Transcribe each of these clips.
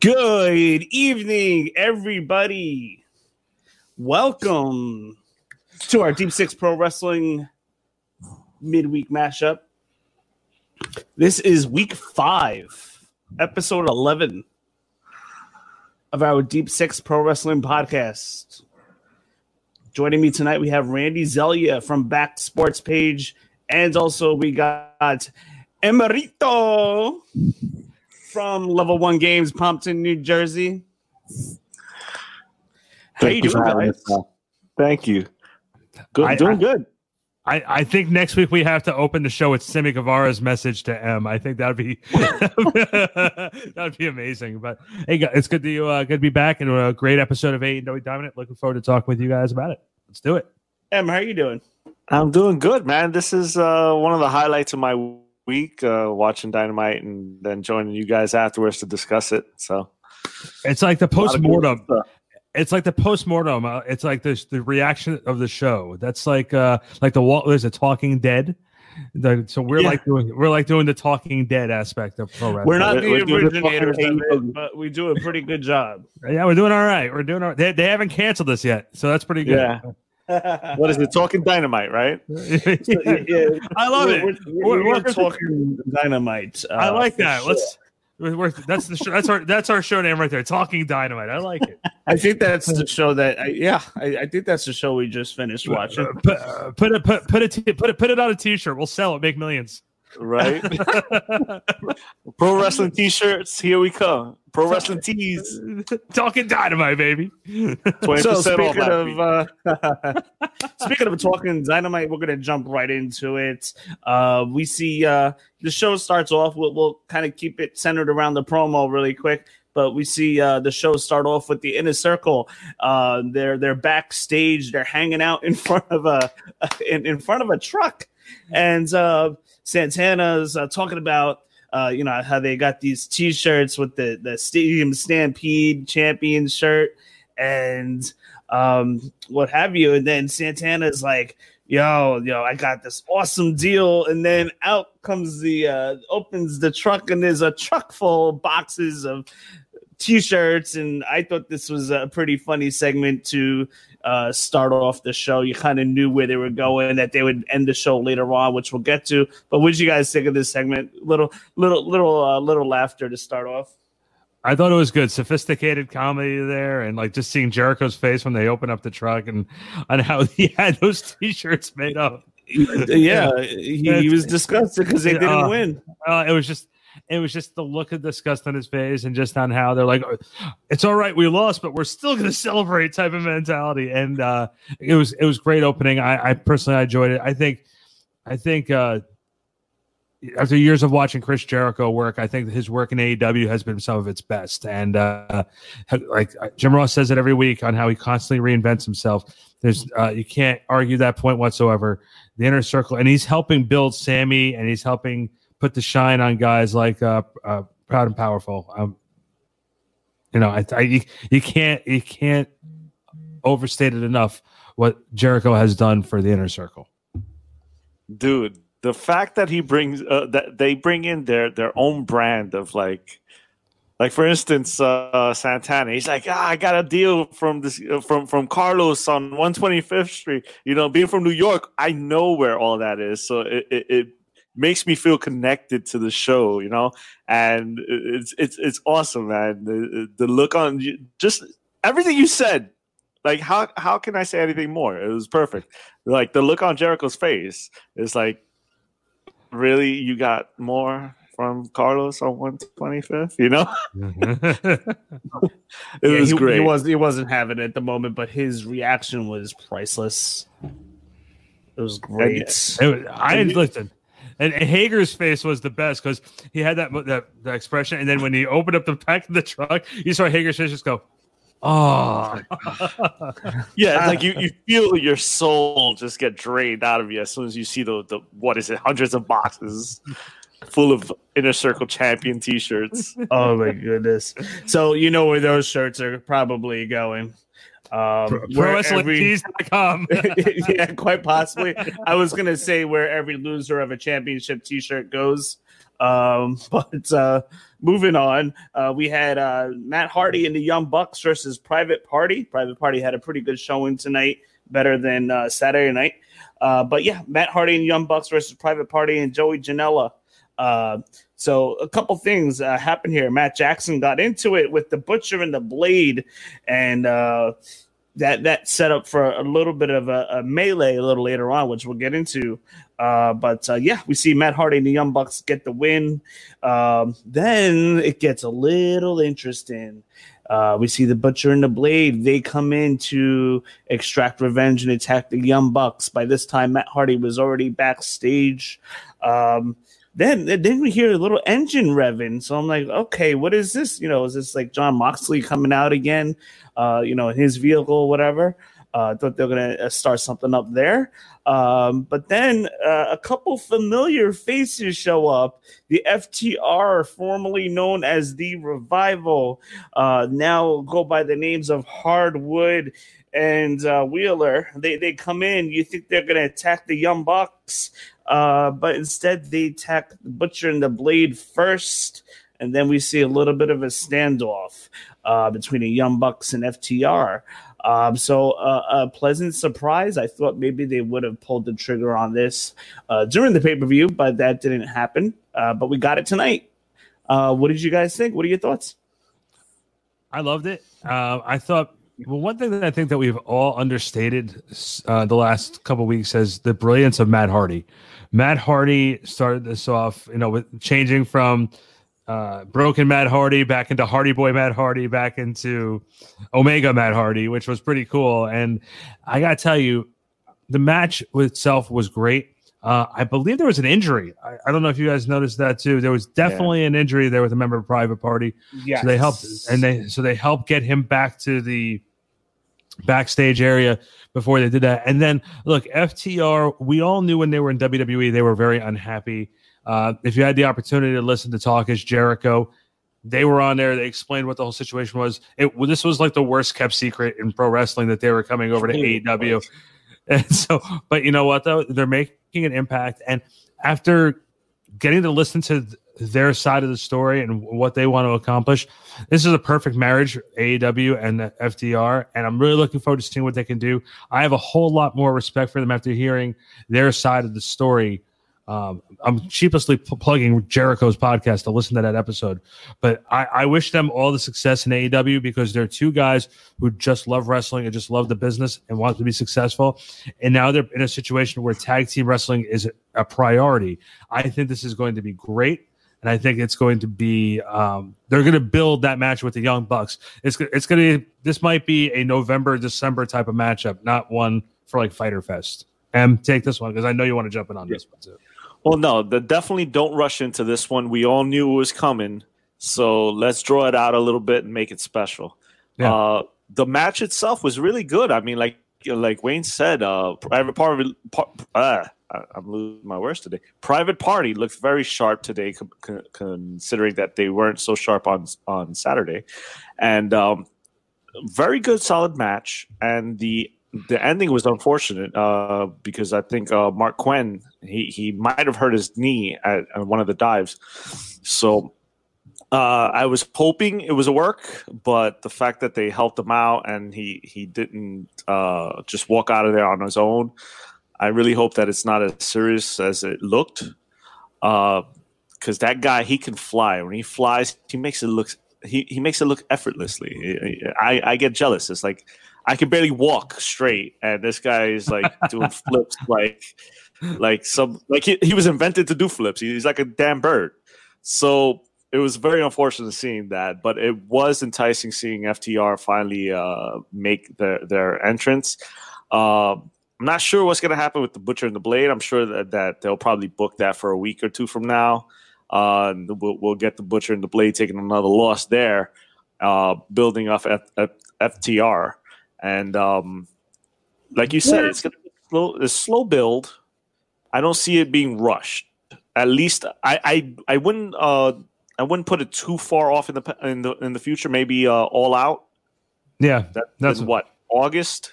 Good evening, everybody. Welcome to our Deep Six Pro Wrestling midweek mashup. This is week five, episode 11 of our Deep Six Pro Wrestling podcast. Joining me tonight, we have Randy Zelia from Back Sports Page, and also we got Emerito from Level One Games, Pompton, New Jersey. How Thank you doing, guys? Thank you. Good, I, doing I, good. I, I think next week we have to open the show with Sammy Guevara's message to M. I think that'd be that'd be amazing. But hey, it's good to uh, good to be back and a great episode of A No Dominant. Looking forward to talking with you guys about it. Let's do it. M, how are you doing? I'm doing good, man. This is uh, one of the highlights of my week uh, watching Dynamite and then joining you guys afterwards to discuss it. So it's like the post mortem. It's like the post mortem. Uh, it's like the the reaction of the show. That's like uh like the what there's a Talking Dead. The, so we're yeah. like doing we're like doing the Talking Dead aspect of pro wrestling. We're not the we're originators of it, but we do a pretty good job. Yeah, we're doing all right. We're doing all. They, they haven't canceled us yet, so that's pretty good. Yeah what is it? Talking dynamite, right? so, yeah, I love we're, it. We're, we're, we're talking dynamite. Uh, I like that. Sure. Let's. We're, that's the show, that's our that's our show name right there. Talking Dynamite. I like it. I think that's the show that. I, yeah, I, I, think that's the show we just finished watching. Put, uh, put it put put it put it put it on a T-shirt. We'll sell it. Make millions right? Pro wrestling t-shirts, here we come. Pro wrestling tees, talking dynamite, baby. so speaking of uh, speaking of talking dynamite, we're gonna jump right into it. Uh, we see uh, the show starts off. We'll, we'll kind of keep it centered around the promo really quick but we see uh, the show start off with the inner circle. Uh, they're they're backstage. They're hanging out in front of a in, in front of a truck, and uh, Santana's uh, talking about uh, you know how they got these T-shirts with the the Stadium Stampede champion shirt and um, what have you, and then Santana's like, "Yo, yo, I got this awesome deal," and then out comes the uh, opens the truck, and there's a truck full of boxes of t-shirts and i thought this was a pretty funny segment to uh, start off the show. You kind of knew where they were going, that they would end the show later on, which we'll get to. But what did you guys think of this segment? Little, little, little, uh, little laughter to start off. I thought it was good, sophisticated comedy there, and like just seeing Jericho's face when they open up the truck and and how he had those T-shirts made up. yeah, he, he was disgusted because they didn't uh, win. Uh, it was just it was just the look of disgust on his face and just on how they're like, it's all right, we lost, but we're still going to celebrate type of mentality. And uh, it was it was great opening. I, I personally enjoyed it. I think I think uh, after years of watching Chris Jericho work, I think his work in AEW has been some of its best. And uh, like Jim Ross says it every week on how he constantly reinvents himself. There's uh, you can't argue that point whatsoever. The inner circle, and he's helping build Sammy, and he's helping put the shine on guys like uh, uh, Proud and Powerful. Um, you know, I, I you, you can't you can't overstate it enough what Jericho has done for the inner circle. Dude, the fact that he brings uh, that they bring in their their own brand of like like for instance uh, Santana he's like ah, I got a deal from this uh, from from Carlos on 125th Street you know being from New York I know where all that is so it, it, it makes me feel connected to the show, you know, and it's it's it's awesome, man. The, the look on just everything you said. Like how how can I say anything more? It was perfect. Like the look on Jericho's face is like, really, you got more from Carlos on one twenty fifth. You know, it Yeah, was he, great. He was he wasn't having it at the moment, but his reaction was priceless. It was great. It was, I listen. And, and Hager's face was the best because he had that, that that expression, and then when he opened up the back of the truck, you saw Hager's face just go, "Oh, yeah, it's like you, you feel your soul just get drained out of you as soon as you see the, the what is it, hundreds of boxes full of inner circle champion t-shirts. oh my goodness! So you know where those shirts are probably going. Um, where every- ProWrestlingTees.com. yeah, quite possibly. I was gonna say where every loser of a championship T-shirt goes. Um, but uh, moving on, uh, we had uh, Matt Hardy and the Young Bucks versus Private Party. Private Party had a pretty good showing tonight, better than uh, Saturday night. Uh, but yeah, Matt Hardy and Young Bucks versus Private Party and Joey Janela. Uh, so a couple things uh, happened here. Matt Jackson got into it with the Butcher and the Blade, and uh, that that set up for a little bit of a, a melee a little later on, which we'll get into. Uh, but uh, yeah, we see Matt Hardy and the Young Bucks get the win. Um, then it gets a little interesting. Uh, we see the Butcher and the Blade. They come in to extract revenge and attack the Young Bucks. By this time, Matt Hardy was already backstage. Um, then then we hear a little engine revving. So I'm like, okay, what is this? You know, is this like Jon Moxley coming out again? Uh, you know, in his vehicle, whatever. Uh, thought they were gonna uh, start something up there. Um, but then uh, a couple familiar faces show up. The FTR, formerly known as the Revival, uh, now go by the names of Harwood and uh, Wheeler. They they come in. You think they're gonna attack the Young Bucks, uh, but instead they attack the Butcher and the Blade first, and then we see a little bit of a standoff uh, between the Young Bucks and FTR. Um, so uh, a pleasant surprise. I thought maybe they would have pulled the trigger on this uh, during the pay per view, but that didn't happen. Uh, but we got it tonight. Uh, what did you guys think? What are your thoughts? I loved it. Uh, I thought well, one thing that I think that we've all understated the last couple weeks is the brilliance of Matt Hardy. Matt Hardy started this off, you know, with changing from uh, broken Matt Hardy back into Hardy Boy Matt Hardy back into Omega Matt Hardy, which was pretty cool. And I got to tell you, the match itself was great. Uh, I believe there was an injury. I, I, don't know if you guys noticed that too. There was definitely yeah. an injury there with a member of Private Party. Yeah, so they helped, and they so they helped get him back to the backstage area before they did that. And then look, FTR. We all knew when they were in WWE, they were very unhappy. Uh, if you had the opportunity to listen to Talk is Jericho, they were on there. They explained what the whole situation was. It this was like the worst kept secret in pro wrestling that they were coming over to AEW. And so, but you know what though, they're making an impact. And after getting to listen to their side of the story and what they want to accomplish, this is a perfect marriage, AEW and FTR. And I'm really looking forward to seeing what they can do. I have a whole lot more respect for them after hearing their side of the story um, I'm sheepishly p- plugging Jericho's podcast to listen to that episode, but I, I, wish them all the success in AEW because they're two guys who just love wrestling and just love the business and want to be successful. And now they're in a situation where tag team wrestling is a priority. I think this is going to be great. And I think it's going to be um, they're going to build that match with the Young Bucks. It's it's going to this might be a November December type of matchup, not one for like Fyter Fest. And take this one because I know you want to jump in on this one too. Well, no, the, definitely don't rush into this one. We all knew it was coming, so let's draw it out a little bit and make it special. Yeah. Uh, the match itself was really good. I mean, like like Wayne said, uh, private party. Uh, I'm losing my words today. Private Party looked very sharp today, con- considering that they weren't so sharp on on Saturday, and um, very good, solid match. And the the ending was unfortunate uh, because I think uh, Marq Quen he he might have hurt his knee at, at one of the dives. So uh, I was hoping it was a work, but the fact that they helped him out and he he didn't uh, just walk out of there on his own, I really hope that it's not as serious as it looked. Because uh, that guy, he can fly. When he flies, he makes it look he, he makes it look effortlessly. I, I get jealous. It's like I can barely walk straight, and this guy is like doing flips like like some like he, he was invented to do flips. He's like a damn bird. So it was very unfortunate seeing that, but it was enticing seeing FTR finally uh, make their their entrance. Uh, I'm not sure what's going to happen with the Butcher and the Blade. I'm sure that, that they'll probably book that for a week or two from now. Uh, we'll, we'll, get the Butcher and the Blade taking another loss there, uh, building off F- F- FTR. And um, like you said, it's going to be slow, a slow build. I don't see it being rushed. At least I I, I wouldn't uh, I wouldn't put it too far off in the in the in the future. Maybe uh, all out. Yeah, that, that's what August.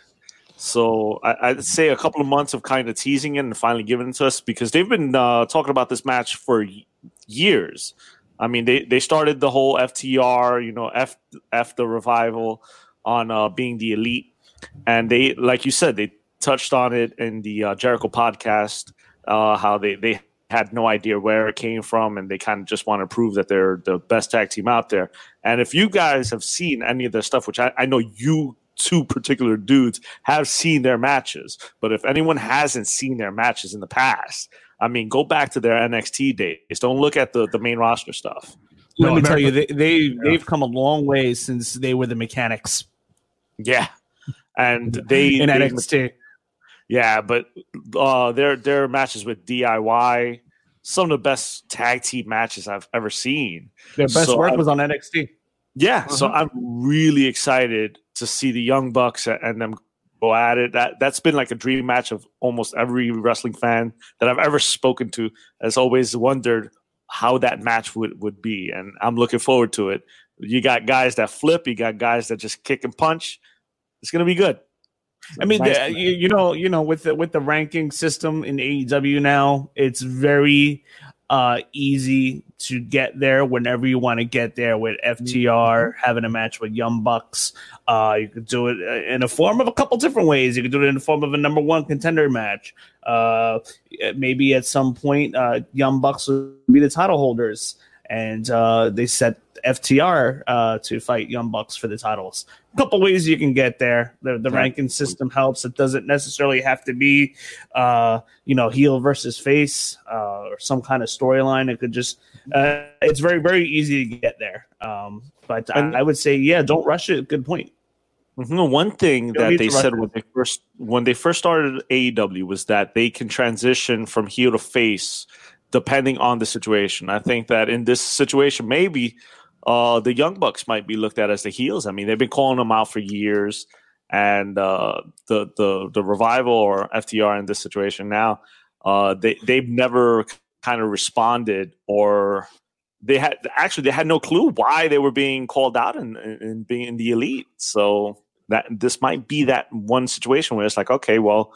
So I, would say a couple of months of kind of teasing it and finally giving it to us because they've been uh, talking about this match for years. I mean, they, they started the whole FTR, you know, F F the revival on uh, being the elite, and they, like you said, they touched on it in the uh, Jericho podcast, uh, how they they had no idea where it came from, and they kind of just want to prove that they're the best tag team out there. And if you guys have seen any of their stuff, which I, I know you two particular dudes have seen their matches, but if anyone hasn't seen their matches in the past, I mean, go back to their NXT days. Don't look at the, the main roster stuff. Let no, me America, tell you, they, they yeah. they've come a long way since they were the mechanics. Yeah, and they in they, NXT. Yeah, but uh, their their matches with DIY, some of the best tag team matches I've ever seen. Their best so work I, was on NXT. Yeah, uh-huh. so I'm really excited to see the Young Bucks and them go at it. That that's been like a dream match of almost every wrestling fan that I've ever spoken to has always wondered how that match would would be, and I'm looking forward to it. You got guys that flip, you got guys that just kick and punch. It's gonna be good. I mean, nice the, you, you, know, you know, with the with the ranking system in AEW now, it's very uh, easy to get there whenever you want to get there with FTR mm-hmm. having a match with Young Bucks. Uh, you could do it uh, in a form of a couple different ways. You could do it in the form of a number one contender match. Uh, maybe at some point, uh, Young Bucks will be the title holders, and uh, they set FTR uh, to fight Young Bucks for the titles. A couple ways you can get there. The, the ranking system helps. It doesn't necessarily have to be, uh, you know, heel versus face uh, or some kind of storyline. It could just, uh, it's very, very easy to get there. Um, but I, I, would say, yeah, don't rush it. Good point. Mm-hmm. One thing that they said when they first when they first started AEW was that they can transition from heel to face depending on the situation. I think that in this situation, maybe uh, the Young Bucks might be looked at as the heels. I mean, they've been calling them out for years, and uh, the the the revival or FTR in this situation now, uh, they they've never kind of responded or they had actually they had no clue why they were being called out and, and being in the elite. So that this might be that one situation where it's like, okay, well,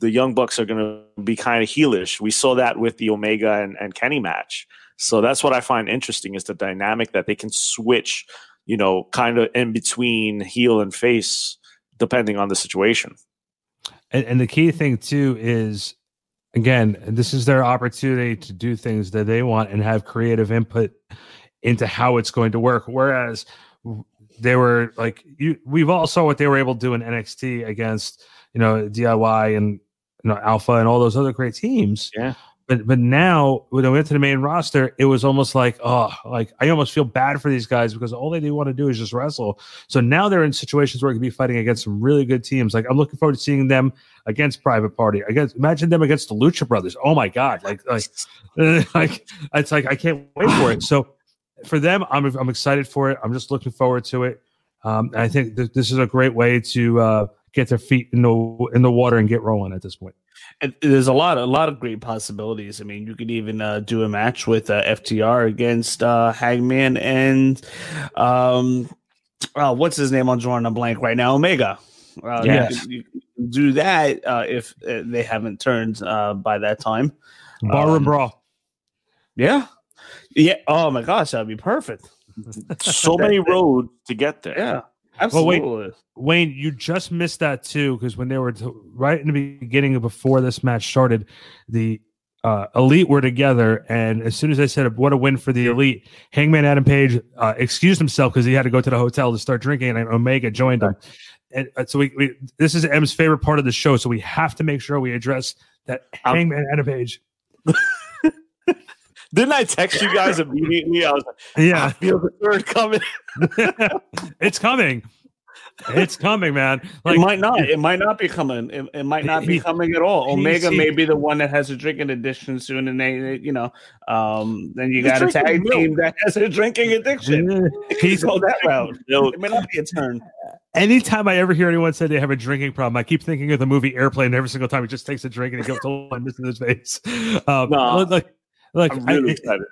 the Young Bucks are going to be kind of heelish. We saw that with the Omega and, and Kenny match. So that's what I find interesting is the dynamic that they can switch, you know, kind of in between heel and face depending on the situation. And, and the key thing too is again, this is their opportunity to do things that they want and have creative input into how it's going to work. Whereas they were like you we've all saw what they were able to do in NXT against, you know, DIY and you know Alpha and all those other great teams. Yeah. But but now when I went to the main roster, it was almost like oh, like I almost feel bad for these guys because all they do want to do is just wrestle. So now they're in situations where they can be fighting against some really good teams. Like I'm looking forward to seeing them against Private Party. Against imagine them against the Lucha Brothers. Oh my god! Like like like it's like I can't wait for it. So for them, I'm I'm excited for it. I'm just looking forward to it. Um, I think th- this is a great way to uh, get their feet in the in the water and get rolling at this point there's a lot, a lot of great possibilities. I mean, you could even uh, do a match with uh, FTR against uh, Hangman and um, uh, what's his name? I'm drawing a blank right now. Omega. Uh, yes. You, you do that uh, if uh, they haven't turned uh, by that time. Barroom um, Brawl. Yeah. Yeah. Oh my gosh, that'd be perfect. so many roads to get there. Yeah. Absolutely. Well, wait, Wayne, you just missed that too because when they were t- right in the beginning before this match started, the uh, elite were together, and as soon as I said what a win for the elite, Hangman Adam Page uh, excused himself because he had to go to the hotel to start drinking, and Omega joined him. And uh, so we, we, this is M's favorite part of the show, so we have to make sure we address that Hangman Adam Page. Didn't I text you guys immediately? I was like, Yeah. I feel the third coming. it's coming. It's coming, man. Like it might not. It might not be coming. It, it might not be He- coming at all. Omega he- may be the one that has a drinking addiction soon, and they, they- you know, um, then you got a tag milk. team that has a drinking addiction. he's Go that route. No, It may not be a turn. anytime I ever hear anyone say they have a drinking problem, I keep thinking of the movie Airplane. Every single time he just takes a drink and he goes to one missing his face. Um, No. like, like I'm I- really it- excited.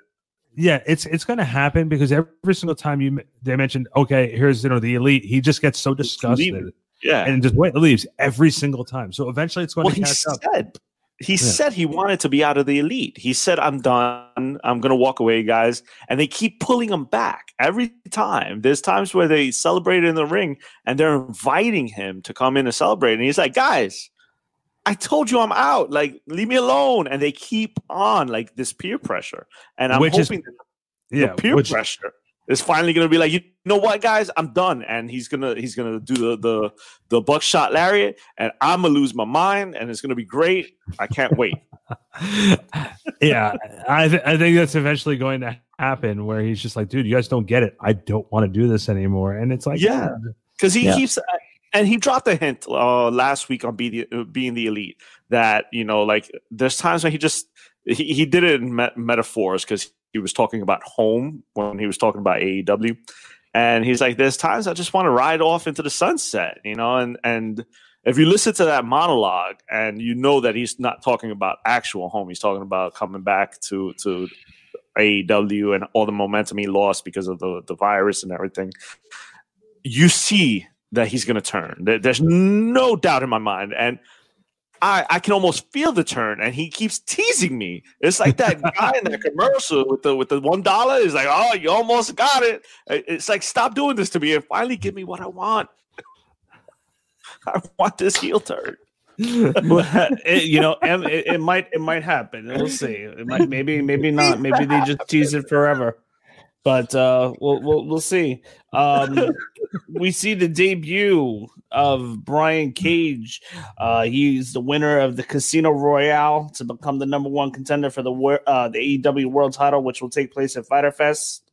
yeah, it's it's going to happen because every single time you they mention, okay, here's you know the elite, he just gets so disgusted. Yeah. and just wait leaves every single time. So eventually, it's going well, to he catch up. said he said he wanted to be out of the elite. He said, "I'm done. I'm going to walk away, guys." And they keep pulling him back every time. There's times where they celebrate in the ring, and they're inviting him to come in and celebrate, and he's like, "Guys." I told you I'm out. Like, leave me alone. And they keep on like this peer pressure. And I'm Which is- hoping that Yeah, the peer which- pressure is finally going to be like, you know what, guys, I'm done, and he's gonna he's gonna do the the the buckshot lariat, and I'm gonna lose my mind, and it's gonna be great. I can't wait. yeah, I th- I think that's eventually going to happen where he's just like, dude, you guys don't get it. I don't want to do this anymore. And it's like, Yeah. because he Yeah. keeps and he dropped a hint uh, last week on the, uh, being the elite that you know like there's times when he just he, he did it in met- metaphors because he was talking about home when he was talking about AEW and he's like there's times I just want to ride off into the sunset you know and and if you listen to that monologue and you know that he's not talking about actual home he's talking about coming back to to AEW and all the momentum he lost because of the the virus and everything you see that he's going to turn. There's no doubt in my mind, and I I can almost feel the turn. And he keeps teasing me. It's like that guy in that commercial with the with the one dollar He's like, oh, you almost got it. It- It's like stop doing this to me and finally give me what I want. I want this heel turn. It, you know, it, it might it might happen. We'll see. It might maybe maybe not. Maybe they just tease it forever. But uh, we'll we'll, we'll see. Um, we see the debut of Brian Cage. Uh, he's the winner of the Casino Royale to become the number one contender for the uh, the AEW World Title, which will take place at Fyter Fest.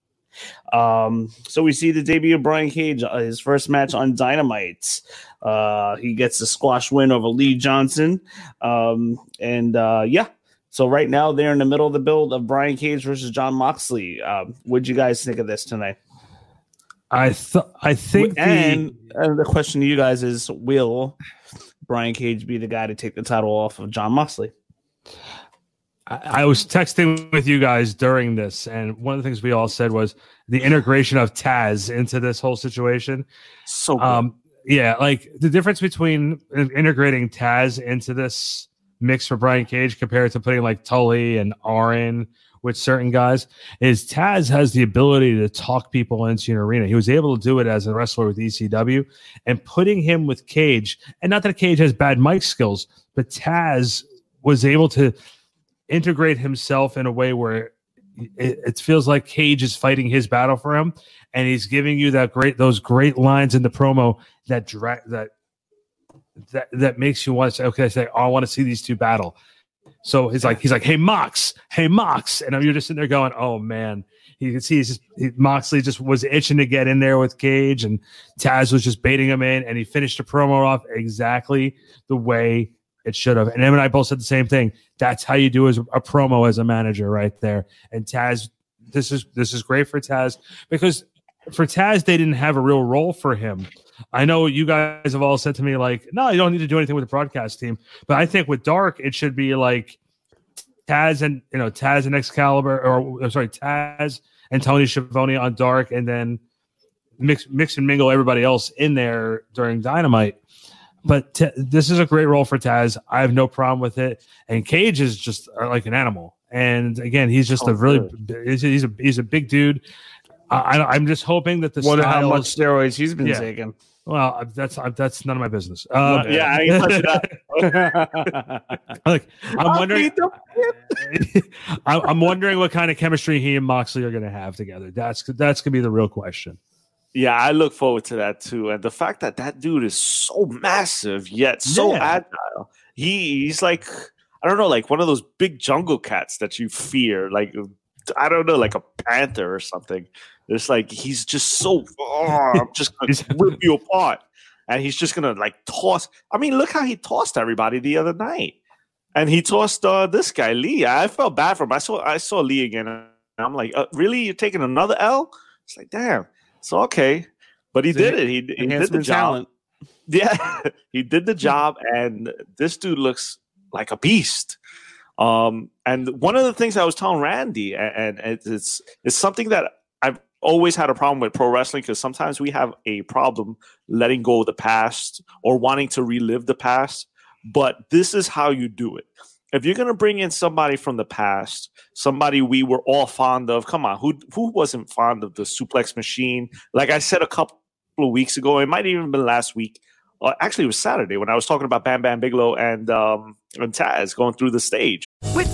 Um, so we see the debut of Brian Cage, uh, his first match on Dynamite. Uh, he gets a squash win over Lee Johnson. Um, and uh, yeah, so right now they're in the middle of the build of Brian Cage versus Jon Moxley. Um, what'd you guys think of this tonight? I th- I think the- and, and the question to you guys is: Will Brian Cage be the guy to take the title off of Jon Moxley? I, I was texting with you guys during this, and one of the things we all said was the integration of Taz into this whole situation. So good. Um, yeah, like the difference between integrating Taz into this mix for Brian Cage compared to putting like Tully and Arn with certain guys is Taz has the ability to talk people into an arena. He was able to do it as a wrestler with ECW and putting him with Cage. And not that Cage has bad mic skills, but Taz was able to integrate himself in a way where it, it feels like Cage is fighting his battle for him, and he's giving you that great those great lines in the promo that dra- that that that makes you want to say, okay, I say, oh, I want to see these two battle. So he's like, he's like, hey Mox, hey Mox, and you're just sitting there going, oh man. You can see he's just he, Moxley just was itching to get in there with Cage, and Taz was just baiting him in, and he finished the promo off exactly the way it should have. And him and I both said the same thing. That's how you do as a promo as a manager, right there. And Taz, this is this is great for Taz because for Taz they didn't have a real role for him. I know you guys have all said to me like, no, you don't need to do anything with the broadcast team. But I think with Dark, it should be like Taz and you know Taz and Excalibur, or I'm sorry, Taz and Tony Schiavone on Dark, and then mix mix and mingle everybody else in there during Dynamite. But t- this is a great role for Taz. I have no problem with it. And Cage is just uh, like an animal. And again, he's just Oh, a really he's, he's a he's a big dude. I, I, I'm just hoping that the Wonder how much steroids he's been Yeah. taking. Well, that's that's none of my business. Um, yeah, I ain't touching that. like I'm wondering. I- I'm wondering what kind of chemistry he and Moxley are going to have together. That's that's going to be the real question. Yeah, I look forward to that too. And the fact that that dude is so massive yet so Yeah. agile. He he's like I don't know, like one of those big jungle cats that you fear. Like I don't know, like a panther or something. It's like he's just so oh, I'm just gonna rip you apart, and he's just gonna like toss. I mean, look how he tossed everybody the other night, and he tossed uh, this guy Lee. I felt bad for him. I saw I saw Lee again, and I'm like, uh, really, you're taking another L? It's like, damn, it's okay, but he did it. He, he did the job. Talent. Yeah, he did the job, and this dude looks like a beast. Um, and one of the things I was telling Randy, and, and it's it's something that always had a problem with pro wrestling because sometimes we have a problem letting go of the past or wanting to relive the past. But this is how you do it. If you're going to bring in somebody from the past, somebody we were all fond of, come on, who who wasn't fond of the suplex machine? Like I said a couple of weeks ago, it might even been last week uh, actually, it was Saturday when I was talking about Bam Bam Bigelow and um, and Taz going through the stage.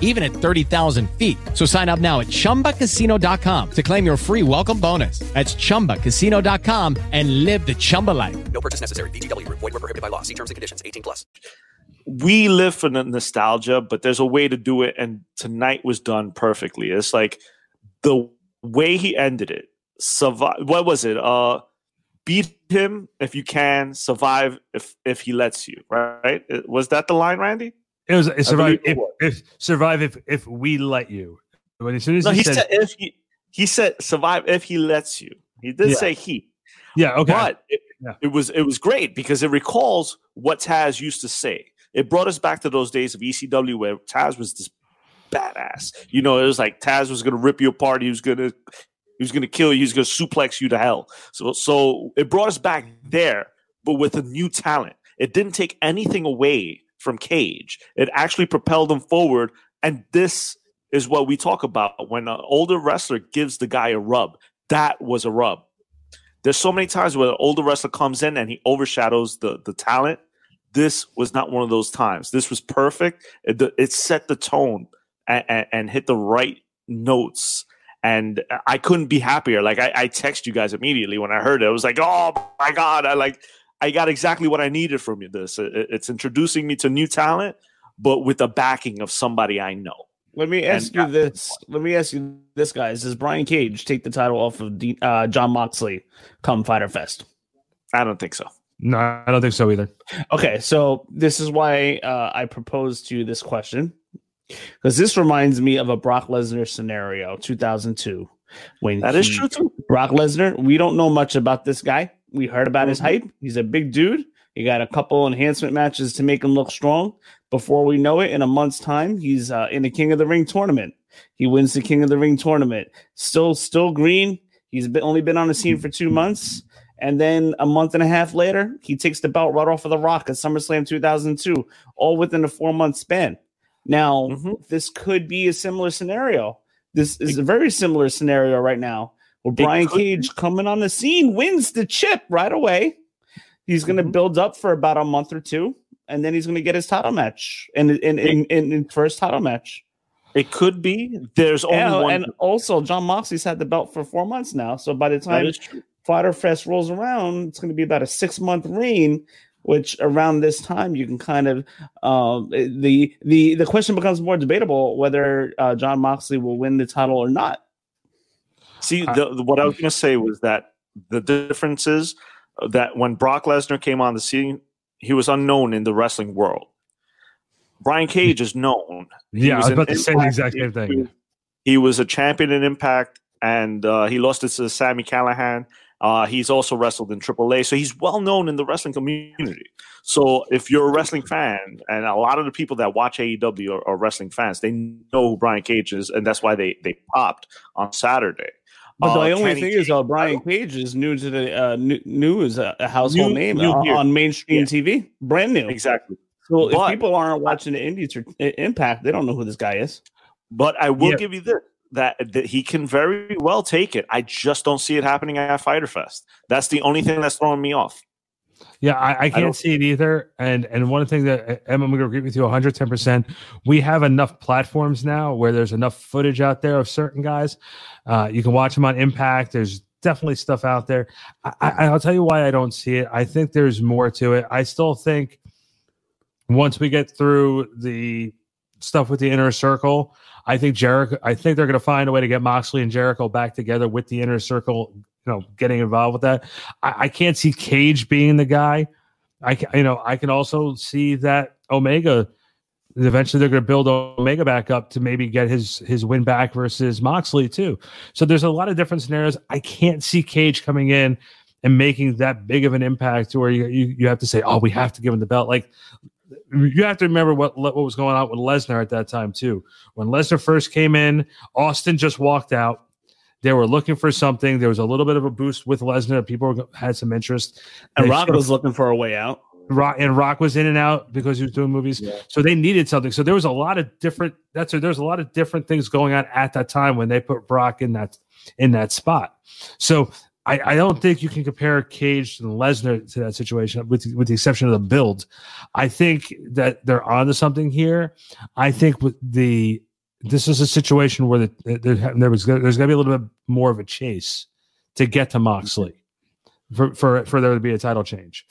even at 30,000 feet. So sign up now at ChumbaCasino.com to claim your free welcome bonus. That's ChumbaCasino.com and live the Chumba life. No purchase necessary. VGW. Void were prohibited by law. See terms and conditions. 18 plus. We live for the nostalgia, but there's a way to do it, and tonight was done perfectly. It's like the way he ended it. Survive. What was it? Uh, beat him if you can. Survive if if he lets you. Right? Was that the line, Randy? It was it survive if, if, survive if if we let you. When as soon as no, he, he said, said, if he he said survive if he lets you. He did yeah. say he. Yeah. Okay. But it, yeah. it was it was great because it recalls what Taz used to say. It brought us back to those days of ECW where Taz was this badass. You know, it was like Taz was going to rip you apart. He was going to he was going to kill you. He was going to suplex you to hell. So so it brought us back there, but with a new talent. It didn't take anything away from Cage. It actually propelled him forward. And this is what we talk about when an older wrestler gives the guy a rub. That was a rub. There's so many times where an older wrestler comes in and he overshadows the, the talent. This was not one of those times. This was perfect. It, it set the tone and, and, and, hit the right notes. And I couldn't be happier. Like I, I text you guys immediately when I heard it. I was like, oh my God. I like I got exactly what I needed from you. This it's introducing me to new talent, but with the backing of somebody I know. Let me ask and you this. Let me ask you this, guys. Does Brian Cage take the title off of D, uh, Jon Moxley come Fyter Fest? I don't think so. No, I don't think so either. Okay, so this is why uh, I proposed to you this question because this reminds me of a Brock Lesnar scenario, 2002. When that he, is true too. Brock Lesnar, we don't know much about this guy. We heard about mm-hmm. his hype. He's a big dude. He got a couple enhancement matches to make him look strong. Before we know it, in a month's time, he's uh, in the King of the Ring tournament. He wins the King of the Ring tournament. Still, still green. He's been, only been on the scene for two months. And then a month and a half later, he takes the belt right off of the Rock at SummerSlam 2002, all within a four month span. Now, mm-hmm. this could be a similar scenario. This is a very similar scenario right now well, Brian Cage coming on the scene wins the chip right away. He's going to mm-hmm. build up for about a month or two, and then he's going to get his title match in in, in, in, in first title match. It could be. There's only and, one. And also, Jon Moxley's had the belt for four months now. So by the time Fyter Fest rolls around, it's going to be about a six month reign. Which around this time you can kind of um, the the the question becomes more debatable whether uh, Jon Moxley will win the title or not See, the, the, what I was going to say was that the difference is that when Brock Lesnar came on the scene, he was unknown in the wrestling world. Brian Cage is known. He yeah, was I was about to say the exact same thing. He, was a champion in Impact, and uh, he lost it to Sami Callihan. Uh, he's also wrestled in AAA, so he's well known in the wrestling community. So if you're a wrestling fan, and a lot of the people that watch AEW are, are wrestling fans, they know who Brian Cage is, and that's why they they popped on Saturday. But the Uh, only Kenny thing is, uh, Brian Cage is new to the uh, new, new is a, a household New- name new on, on mainstream Yeah. TV, brand new. Exactly. So But- if people aren't watching the Indies or Impact, they don't know who this guy is. But I will Yeah. give you this that, that he can very well take it. I just don't see it happening at Fyter Fest. That's the only thing that's throwing me off. Yeah, I, I can't don't- see it either. And and one thing that uh, Emma, I'm going to agree with you 110. percent We have enough platforms now where there's enough footage out there of certain guys. Uh, you can watch them on Impact. There's definitely stuff out there. I, I, I'll tell you why I don't see it. I think there's more to it. I still think once we get through the stuff with the inner circle, I think Jericho. I think they're going to find a way to get Moxley and Jericho back together with the inner circle. You know, getting involved with that. I, I can't see Cage being the guy. I ca- you know I can also see that Omega. Eventually, they're going to build Omega back up to maybe get his his win back versus Moxley too. So there's a lot of different scenarios. I can't see Cage coming in and making that big of an impact where you you, you have to say, oh, we have to give him the belt. Like you have to remember what what was going on with Lesnar at that time too. When Lesnar first came in, Austin just walked out. They were looking for something. There was a little bit of a boost with Lesnar. People had some interest. And They Rock showed- was looking for a way out. Rock and Rock was in and out because he was doing movies. So they needed something. So there was a lot of different. That's there's a lot of different things going on at that time when they put Brock in that in that spot. So I, I don't think you can compare Cage and Lesnar to that situation, with with the exception of the build. I think that they're onto something here. I think with the this is a situation where the, there, there was there's going to be a little bit more of a chase to get to Moxley for for for there to be a title change.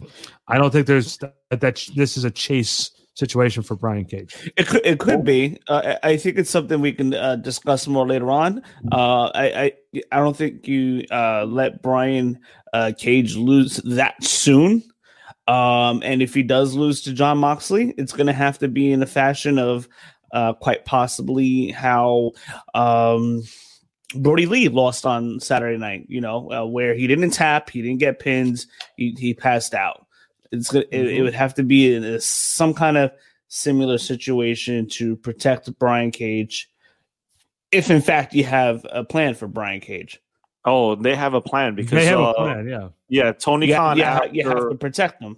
I don't think there's that, that this is a chase situation for Brian Cage. It could, it could be. Uh, I think it's something we can uh, discuss more later on. Uh, I, I I don't think you uh, let Brian uh, Cage lose that soon. Um, and if he does lose to Jon Moxley, it's going to have to be in the fashion of uh, quite possibly how um, Brodie Lee lost on Saturday night. You know, uh, where he didn't tap, he didn't get pins, he, he passed out. It's gonna, it, it would have to be in a, some kind of similar situation to protect Brian Cage, if in fact you have a plan for Brian Cage. Oh, they have a plan because They have uh, a plan, yeah. yeah, Tony You, ha- Khan you, ha- after, you have to protect them.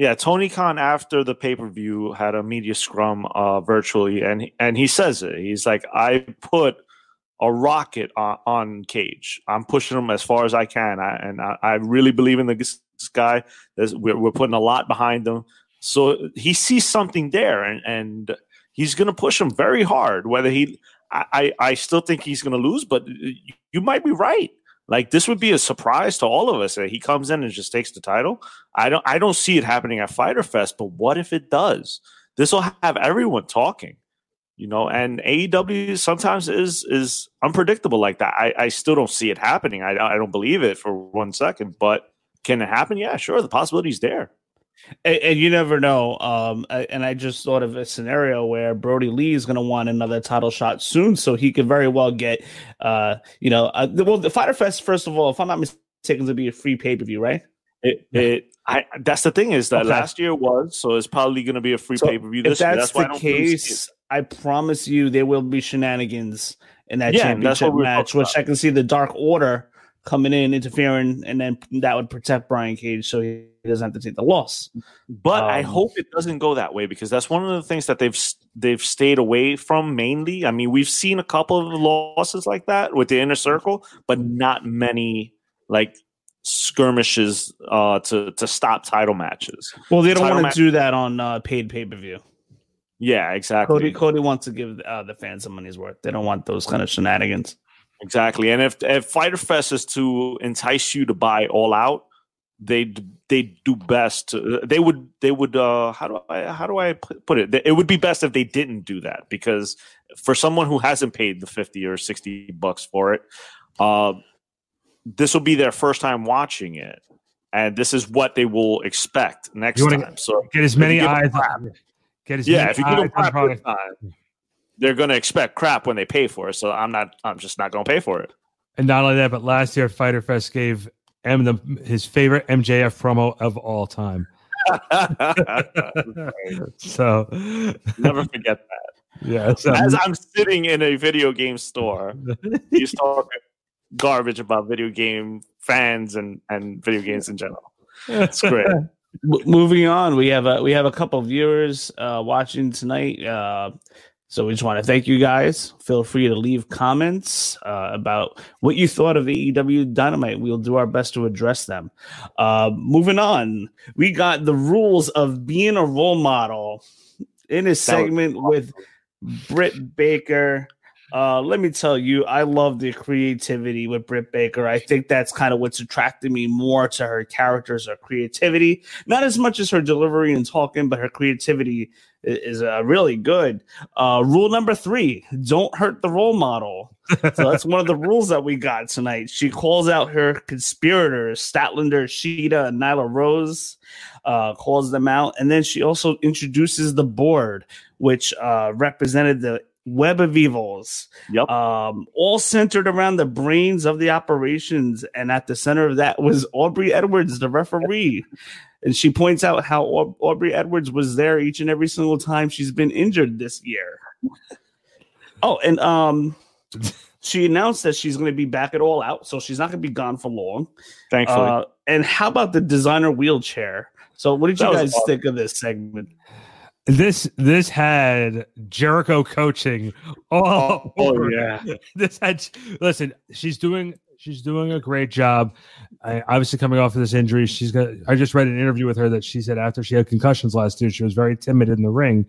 Yeah, Tony Khan after the pay per view had a media scrum uh, virtually, and and he says it. He's like, I put a rocket on, on Cage. I'm pushing him as far as I can, I, and I, I really believe in this guy. We're, we're putting a lot behind him, so he sees something there, and and he's going to push him very hard. Whether he, I, I, I still think he's going to lose, but you might be right. Like this would be a surprise to all of us that he comes in and just takes the title. I don't I don't see it happening at Fyter Fest, but what if it does? This will have everyone talking, you know. And AEW sometimes is is unpredictable like that. I, I still don't see it happening. I I don't believe it for one second, but can it happen? Yeah, sure. The possibility's there. And, and you never know. Um, I- and I just thought of a scenario where Brodie Lee is going to want another title shot soon, so he could very well get, uh, you know, uh, well, the Fyter Fest. First of all, if I'm not mistaken, to be a free pay per view, right? It, it I that's the thing is that Okay. last year was so it's probably going to be a free So pay per view if that's That's why I the don't really see it. case, I promise you there will be shenanigans in that Yeah, championship we match, which I can see the Dark Order coming in, interfering, and then that would protect Brian Cage so he doesn't have to take the loss. But I Um, hope it doesn't go that way because that's one of the things that they've they've stayed away from mainly. I mean, we've seen a couple of losses like that with the inner circle, but not many like skirmishes uh, to to stop title matches. Well, they don't Title want match- to do that on uh, paid pay per view. Yeah, exactly. Cody Cody wants to give uh, the fans some money's worth. They don't want those kind of shenanigans. Exactly. And if if Fyter Fest is to entice you to buy all out, they they do best. They would they would uh how do I how do I put it? It would be best if they didn't do that because for someone who hasn't paid the 50 or 60 bucks for it, uh this will be their first time watching it. And this is what they will expect next time. So Get as many eyes. crap- Get as yeah, many if you give them eyes on crap time, they're going to expect crap when they pay for it. So I'm not. I'm just not going to pay for it. And not only that, but last year Fyter Fest gave M the, his favorite MJF promo of all time. so never forget that. Yeah. So, As I'm sitting in a video game store, he's talking garbage about video game fans and, and video games in general. It's great. Moving on, we have a we have a couple viewers uh, watching tonight. Uh, so we just want to thank you guys. Feel free to leave comments uh, about what you thought of AEW Dynamite. We'll do our best to address them. Uh, moving on, we got the rules of being a role model in a segment with Britt Baker. Uh, let me tell you, I love the creativity with Britt Baker. I think that's kind of what's attracted me more to her characters, her creativity, not as much as her delivery and talking, but her creativity i- is uh, really good. Uh, rule number three: don't hurt the role model. so that's one of the rules that we got tonight. She calls out her conspirators, Statlander, Shida, and Nyla Rose, uh, calls them out. And then she also introduces the board, which uh, represented the Web of Evils, Yep. um, all centered around the brains of the operations. And at the center of that was Aubrey Edwards, the referee. And she points out how Aubrey Edwards was there each and every single time she's been injured this year. Oh, and um, she announced that she's going to be back at all out, so she's not going to be gone for long. Thankfully. Uh, and how about the designer wheelchair? So, what did you That guys awesome. think of this segment? This this had Jericho coaching. Oh, oh, yeah. this had listen. She's doing she's doing a great job. I, obviously, coming off of this injury, she's got. I just read an interview with her that she said after she had concussions last year, she was very timid in the ring.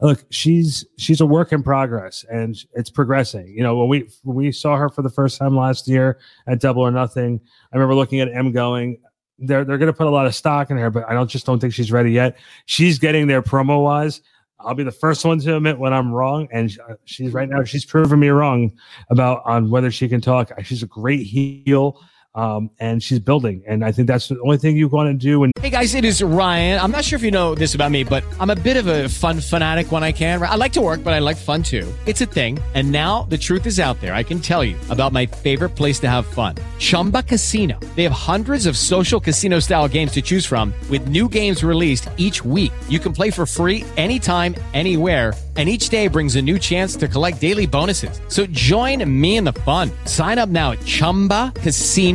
Look, she's she's a work in progress, and it's progressing. You know, when we when we saw her for the first time last year at Double or Nothing, I remember looking at M going. They're they're going to put a lot of stock in her, but I don't just don't think she's ready yet. She's getting there promo wise. I'll be the first one to admit when I'm wrong, and uh, she's right now she's proven me wrong about on whether she can talk. She's a great heel, um, and she's building, and I think that's the only thing you want to do. And Hey guys, it is Ryan. I'm not sure if you know this about me, but I'm a bit of a fun fanatic when I can. I like to work, but I like fun too. It's a thing. And now the truth is out there. I can tell you about my favorite place to have fun Chumba Casino. They have hundreds of social casino style games to choose from, with new games released each week. You can play for free anytime, anywhere. And each day brings a new chance to collect daily bonuses. So join me in the fun. Sign up now at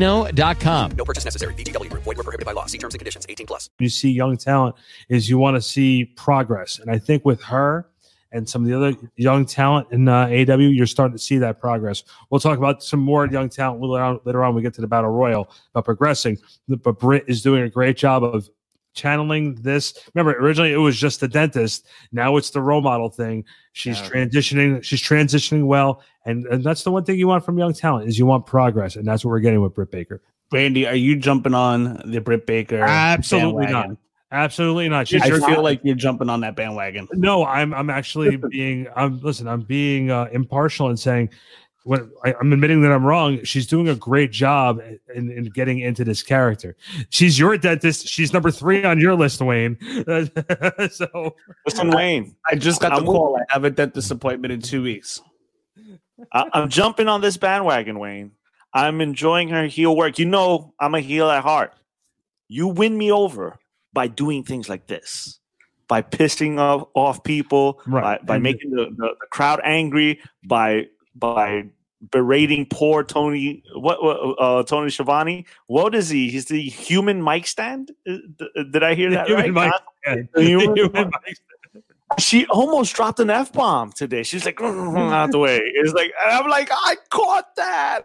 chumbacasino.com. No purchase necessary. VGW Group. Void were prohibited by law. See terms and conditions. 18 plus. you see young talent is you want to see progress, and I think with her. And some of the other young talent in uh, AEW, you're starting to see that progress. We'll talk about some more young talent later on. Later on, we get to the battle royal about progressing. But Britt is doing a great job of channeling this. Remember, originally it was just the dentist. Now it's the role model thing. She's Yeah. transitioning. She's transitioning well, and, and that's the one thing you want from young talent is you want progress, and that's what we're getting with Britt Baker. Brandy, are you jumping on the Britt Baker? Absolutely bandwagon? not. Absolutely not. She's I feel like you're jumping on that bandwagon. no. I'm I'm actually being. I'm listen. I'm being uh, impartial and saying. When I, I'm admitting that I'm wrong, she's doing a great job in, in getting into this character. She's your dentist. She's number three on your list, Wayne. so Listen, Wayne, I just got the I'm- call. I have a dentist appointment in two weeks. I, I'm jumping on this bandwagon, Wayne. I'm enjoying her heel work. You know, I'm a heel at heart. You win me over by doing things like this, by pissing off, off people, Right. by, by making the, the, the crowd angry, by by berating poor Tony. What, uh, Tony Schiavone? What is he? He's the human mic stand. Uh, Did I hear that Human right? mic- The human Human mic she almost dropped an f bomb today. She's like out the way. It's like I'm like I caught that.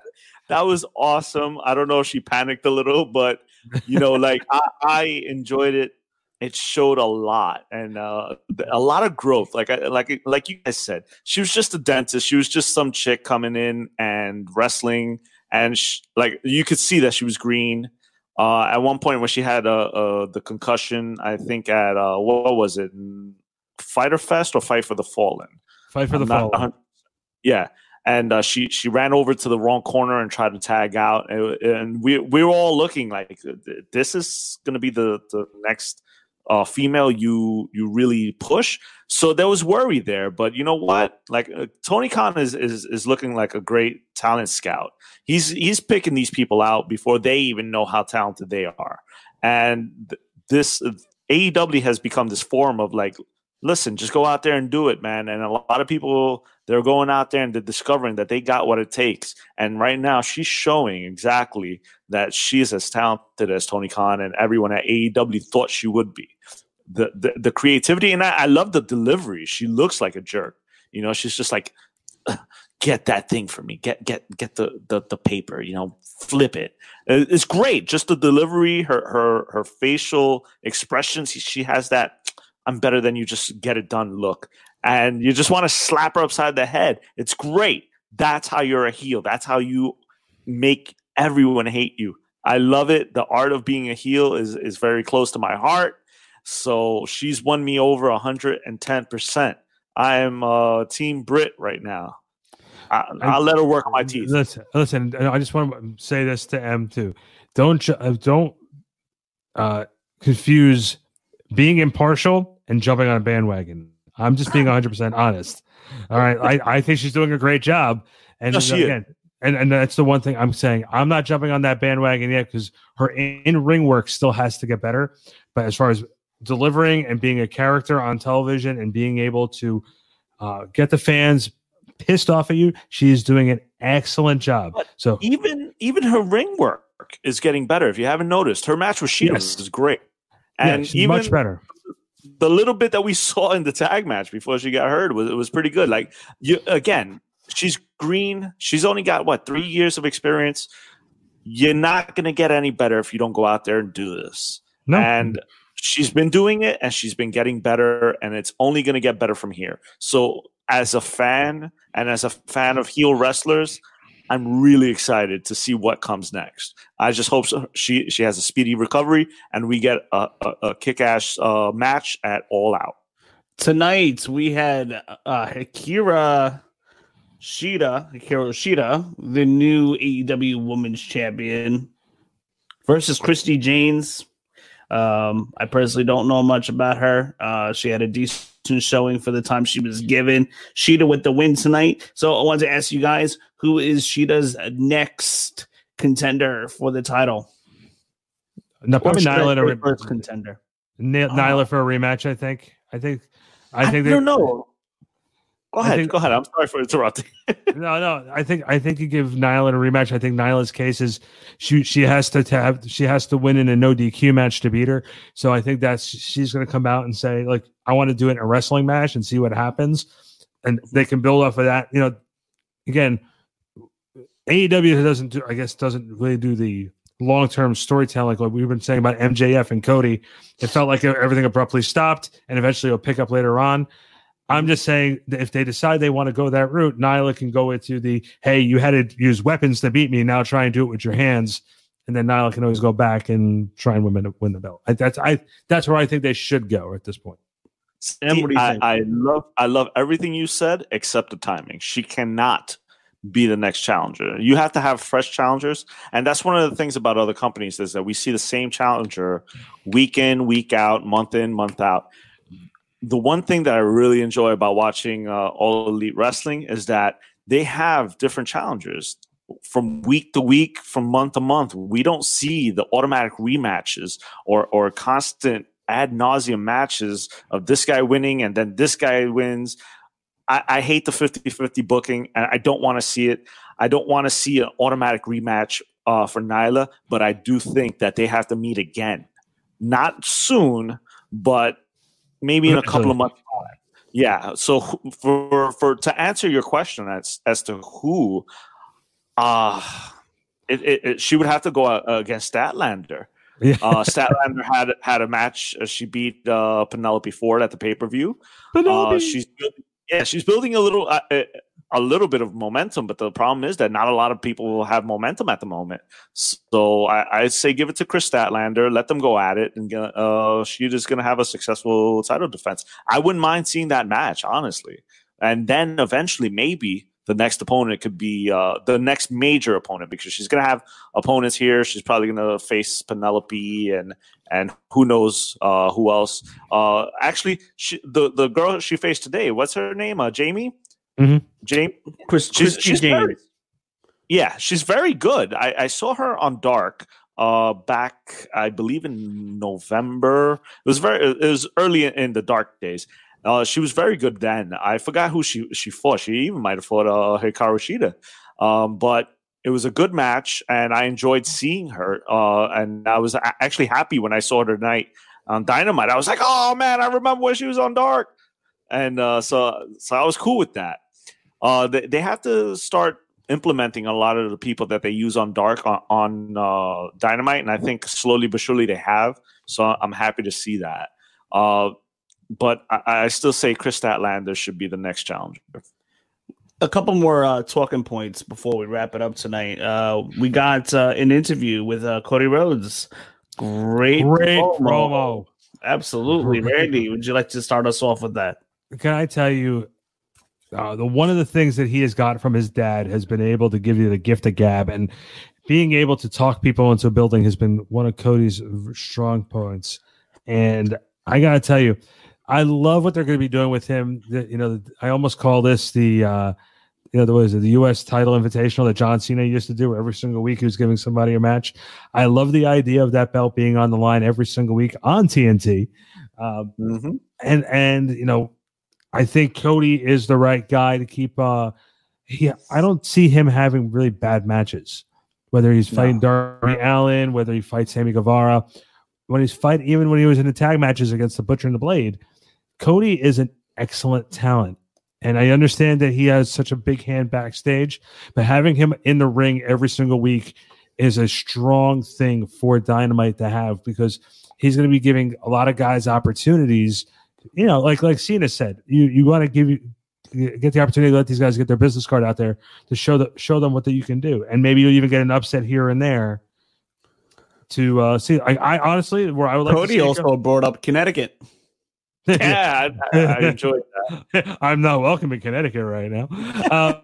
That was awesome. I don't know if she panicked a little, but you know, like I, I enjoyed it. It showed a lot and uh, a lot of growth. Like I, like like you guys said, she was just a dentist. She was just some chick coming in and wrestling, and sh- like you could see that she was green. Uh, at one point when she had uh, uh, the concussion, I think at uh, what was it, Fyter Fest or Fight for the Fallen? Fight for the I'm Fallen. 100 Yeah, and uh, she she ran over to the wrong corner and tried to tag out, and, and we we were all looking like this is going to be the the next uh, female you you really push. So there was worry there, but you know what? Like uh, Tony Khan is, is is looking like a great talent scout. He's he's picking these people out before they even know how talented they are, and th- this AEW has become this form of like, listen, just go out there and do it, man. And a lot of people they're going out there and they're discovering that they got what it takes. And right now, she's showing exactly that she's as talented as Tony Khan and everyone at AEW thought she would be. The the, the creativity and I, I love the delivery. She looks like a jerk. You know, she's just like, get that thing for me. Get get get the the, the paper. You know, flip it. Uh, it's great. Just the delivery, her her her facial expressions. She has that. I'm better than you. Just get it done. Look, and you just want to slap her upside the head. It's great. That's how you're a heel. That's how you make everyone hate you. I love it. The art of being a heel is is very close to my heart. So she's won me over 110%. I am uh, Team Brit right now. I, will let her work on my teeth. Listen, listen. I just want to say this to M too. Don't uh, don't uh, confuse being impartial and jumping on a bandwagon. I'm just being 100 percent honest. All right, I, I think she's doing a great job, and again, and and that's the one thing I'm saying. I'm not jumping on that bandwagon yet because her in ring work still has to get better. But as far as delivering and being a character on television and being able to uh, get the fans pissed off at you. She's doing an excellent job. But so even even her ring work is getting better. If you haven't noticed, her match with Shida yes. was great, and yeah, even much better. The little bit that we saw in the tag match before she got hurt was it was pretty good. Like you again, she's green. She's only got what three years of experience. You're not going to get any better if you don't go out there and do this. No. And she's been doing it and she's been getting better and it's only going to get better from here. So as a fan and as a fan of heel wrestlers, I'm really excited to see what comes next. I just hope so. she she has a speedy recovery and we get a, a, a kick ass uh, match at All Out. Tonight we had uh, Hikaru Shida, Hikaru Shida, the new AEW Women's Champion, versus Christi Jaynes. Um, I personally don't know much about her. Uh, she had a decent showing for the time she was given. Shida with the win tonight. So I want to ask you guys, who is Shida's next contender for the title? No, probably Nyla a first contender. Nyla uh, for a rematch. I think. I think. I think. I don't know. Go ahead. Think, go ahead. I'm sorry for interrupting. no, no. I think I think you give Nyla a rematch. I think Nyla's case is she she has to have she has to win in a no DQ match to beat her. So I think that's she's going to come out and say like I want to do it in a wrestling match and see what happens, and they can build off of that. You know, again, AEW doesn't do I guess doesn't really do the long term storytelling like we've been saying about MJF and Cody. It felt like everything abruptly stopped and eventually it'll pick up later on. I'm just saying that if they decide they want to go that route, Nyla can go into the hey, you had to use weapons to beat me. Now try and do it with your hands, and then Nyla can always go back and try and win, win the belt. I, that's I that's where I think they should go at this point. Sam, what do you I, think? I love I love everything you said except the timing. She cannot be the next challenger. You have to have fresh challengers, and that's one of the things about other companies is that we see the same challenger week in, week out, month in, month out the one thing that I really enjoy about watching uh, All Elite Wrestling is that they have different challengers from week to week, from month to month. We don't see the automatic rematches or or constant ad nauseum matches of this guy winning and then this guy wins. I, I hate the 50 50 booking and I don't want to see it. I don't want to see an automatic rematch uh, for Nyla, but I do think that they have to meet again. Not soon, but maybe in a couple of months. Yeah. So for for to answer your question as as to who, uh it, it, it she would have to go uh, against Statlander. Yeah. Uh, Statlander had had a match. Uh, she beat uh, Penelope Ford at the pay per view. Uh, she's yeah, she's building a little. Uh, uh a little bit of momentum, but the problem is that not a lot of people will have momentum at the moment. So I, I say give it to Kris Statlander, let them go at it, and uh, she's just going to have a successful title defense. I wouldn't mind seeing that match, honestly. And then eventually, maybe the next opponent could be uh, the next major opponent because she's going to have opponents here. She's probably going to face Penelope and and who knows uh, who else. Uh, actually, she, the the girl she faced today, what's her name? Uh, Jamie. Mm-hmm. James, Chris, she's, she's very, yeah, she's very good. I, I, saw her on Dark uh, back, I believe, in November. It was very, it was early in the dark days. Uh, she was very good then. I forgot who she she fought. She even might have fought uh, Hikaru Shida. Um, but it was a good match, and I enjoyed seeing her. Uh, and I was a- actually happy when I saw her tonight on Dynamite. I was like, "Oh man, I remember when she was on Dark," and uh, so so I was cool with that. Uh, they, they have to start implementing a lot of the people that they use on Dark on, on uh, Dynamite, and I think slowly but surely they have. So I'm happy to see that. Uh, but I, I still say Kris Statlander should be the next challenger. a couple more uh, talking points before we wrap it up tonight. Uh, we got uh, an interview with uh, Cody Rhodes. Great, Great promo. Absolutely, Randy. Would you like to start us off with that? Can I tell you, uh, the one of the things that he has got from his dad has been able to give you the gift of gab, and being able to talk people into a building has been one of Cody's strong points. And I gotta tell you, I love what they're going to be doing with him. The- you know, I almost call this the, uh, you know, the, what is it, the U.S. title invitational that John Cena used to do where every single week he was giving somebody a match. I love the idea of that belt being on the line every single week on TNT. Um, And and you know, I think Cody is the right guy to keep. Uh, he, I don't see him having really bad matches. Whether he's fighting Darby Allin, whether he fights Sammy Guevara, when he's fighting, even when he was in the tag matches against the Butcher and the Blade, Cody is an excellent talent. And I understand that he has such a big hand backstage, but having him in the ring every single week is a strong thing for Dynamite to have because he's going to be giving a lot of guys opportunities. You know, like like Cena said, you you want to give you get the opportunity to let these guys get their business card out there to show the show them what that you can do, and maybe you'll even get an upset here and there. To uh, see, I, I honestly, where I would like to Cody see also go- brought up Connecticut. Yeah, I, I enjoyed that. I'm not welcome in Connecticut right now. Uh,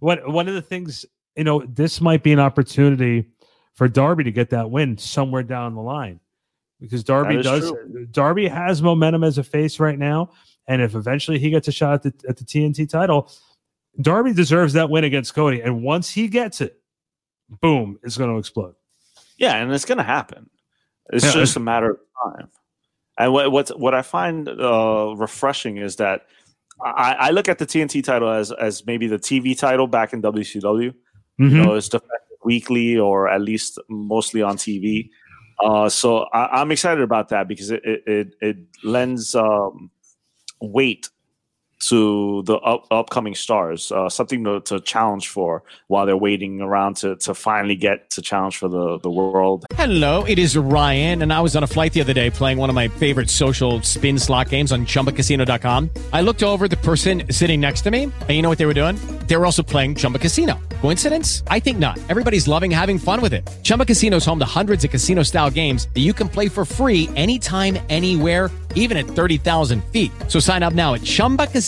one one of the things, you know, this might be an opportunity for Darby to get that win somewhere down the line because Darby does. true. Darby has momentum as a face right now, and if eventually he gets a shot at the, at the TNT title, Darby deserves that win against Cody. And once he gets it, boom, it's going to explode. Yeah, and it's going to happen. It's Yeah. just a matter of time. And what what what I find uh, refreshing is that I, I look at the TNT title as as maybe the TV title back in WCW. Mhm. You know, it's defended weekly or at least mostly on TV. Uh, so I, I'm excited about that because it it it, it lends um, weight to the up, upcoming stars, uh, something to, to challenge for while they're waiting around to to finally get to challenge for the the world Hello, it is Ryan, and I was on a flight the other day playing one of my favorite social spin slot games on chumbacasino.com. I looked over the person sitting next to me, and you know what they were doing? They were also playing Chumba Casino. Coincidence? I think not. Everybody's loving having fun with it. Chumba Casino is home to hundreds of casino style games that you can play for free anytime, anywhere, even at 30,000 feet. So sign up now at chumbacasino.com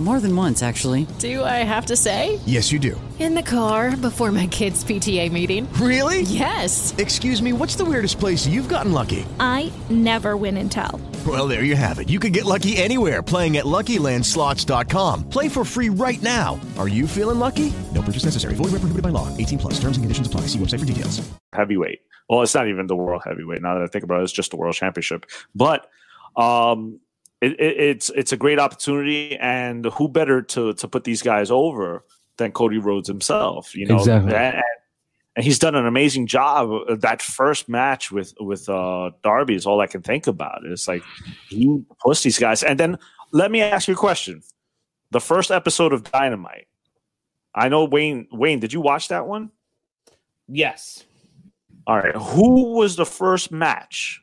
More than once, actually. Do I have to say? Yes, you do. In the car before my kids' PTA meeting. Really? Yes. Excuse me, what's the weirdest place you've gotten lucky? I never win and tell. Well, there you have it. You can get lucky anywhere playing at LuckyLandSlots.com. Play for free right now. Are you feeling lucky? No purchase necessary. Void where prohibited by law. 18 plus. Terms and conditions apply. See website for details. heavyweight. Well, it's not even the world heavyweight. Now that I think about it, it's just the world championship. But um, it, it, it's it's a great opportunity, and who better to to put these guys over than Cody Rhodes himself? You know, Exactly. and, and he's done an amazing job. That first match with with uh, Darby is all I can think about. It's like he pushed these guys, and then let me ask you a question: the first episode of Dynamite. I know Wayne. Wayne, did you watch that one? Yes. All right. Who was the first match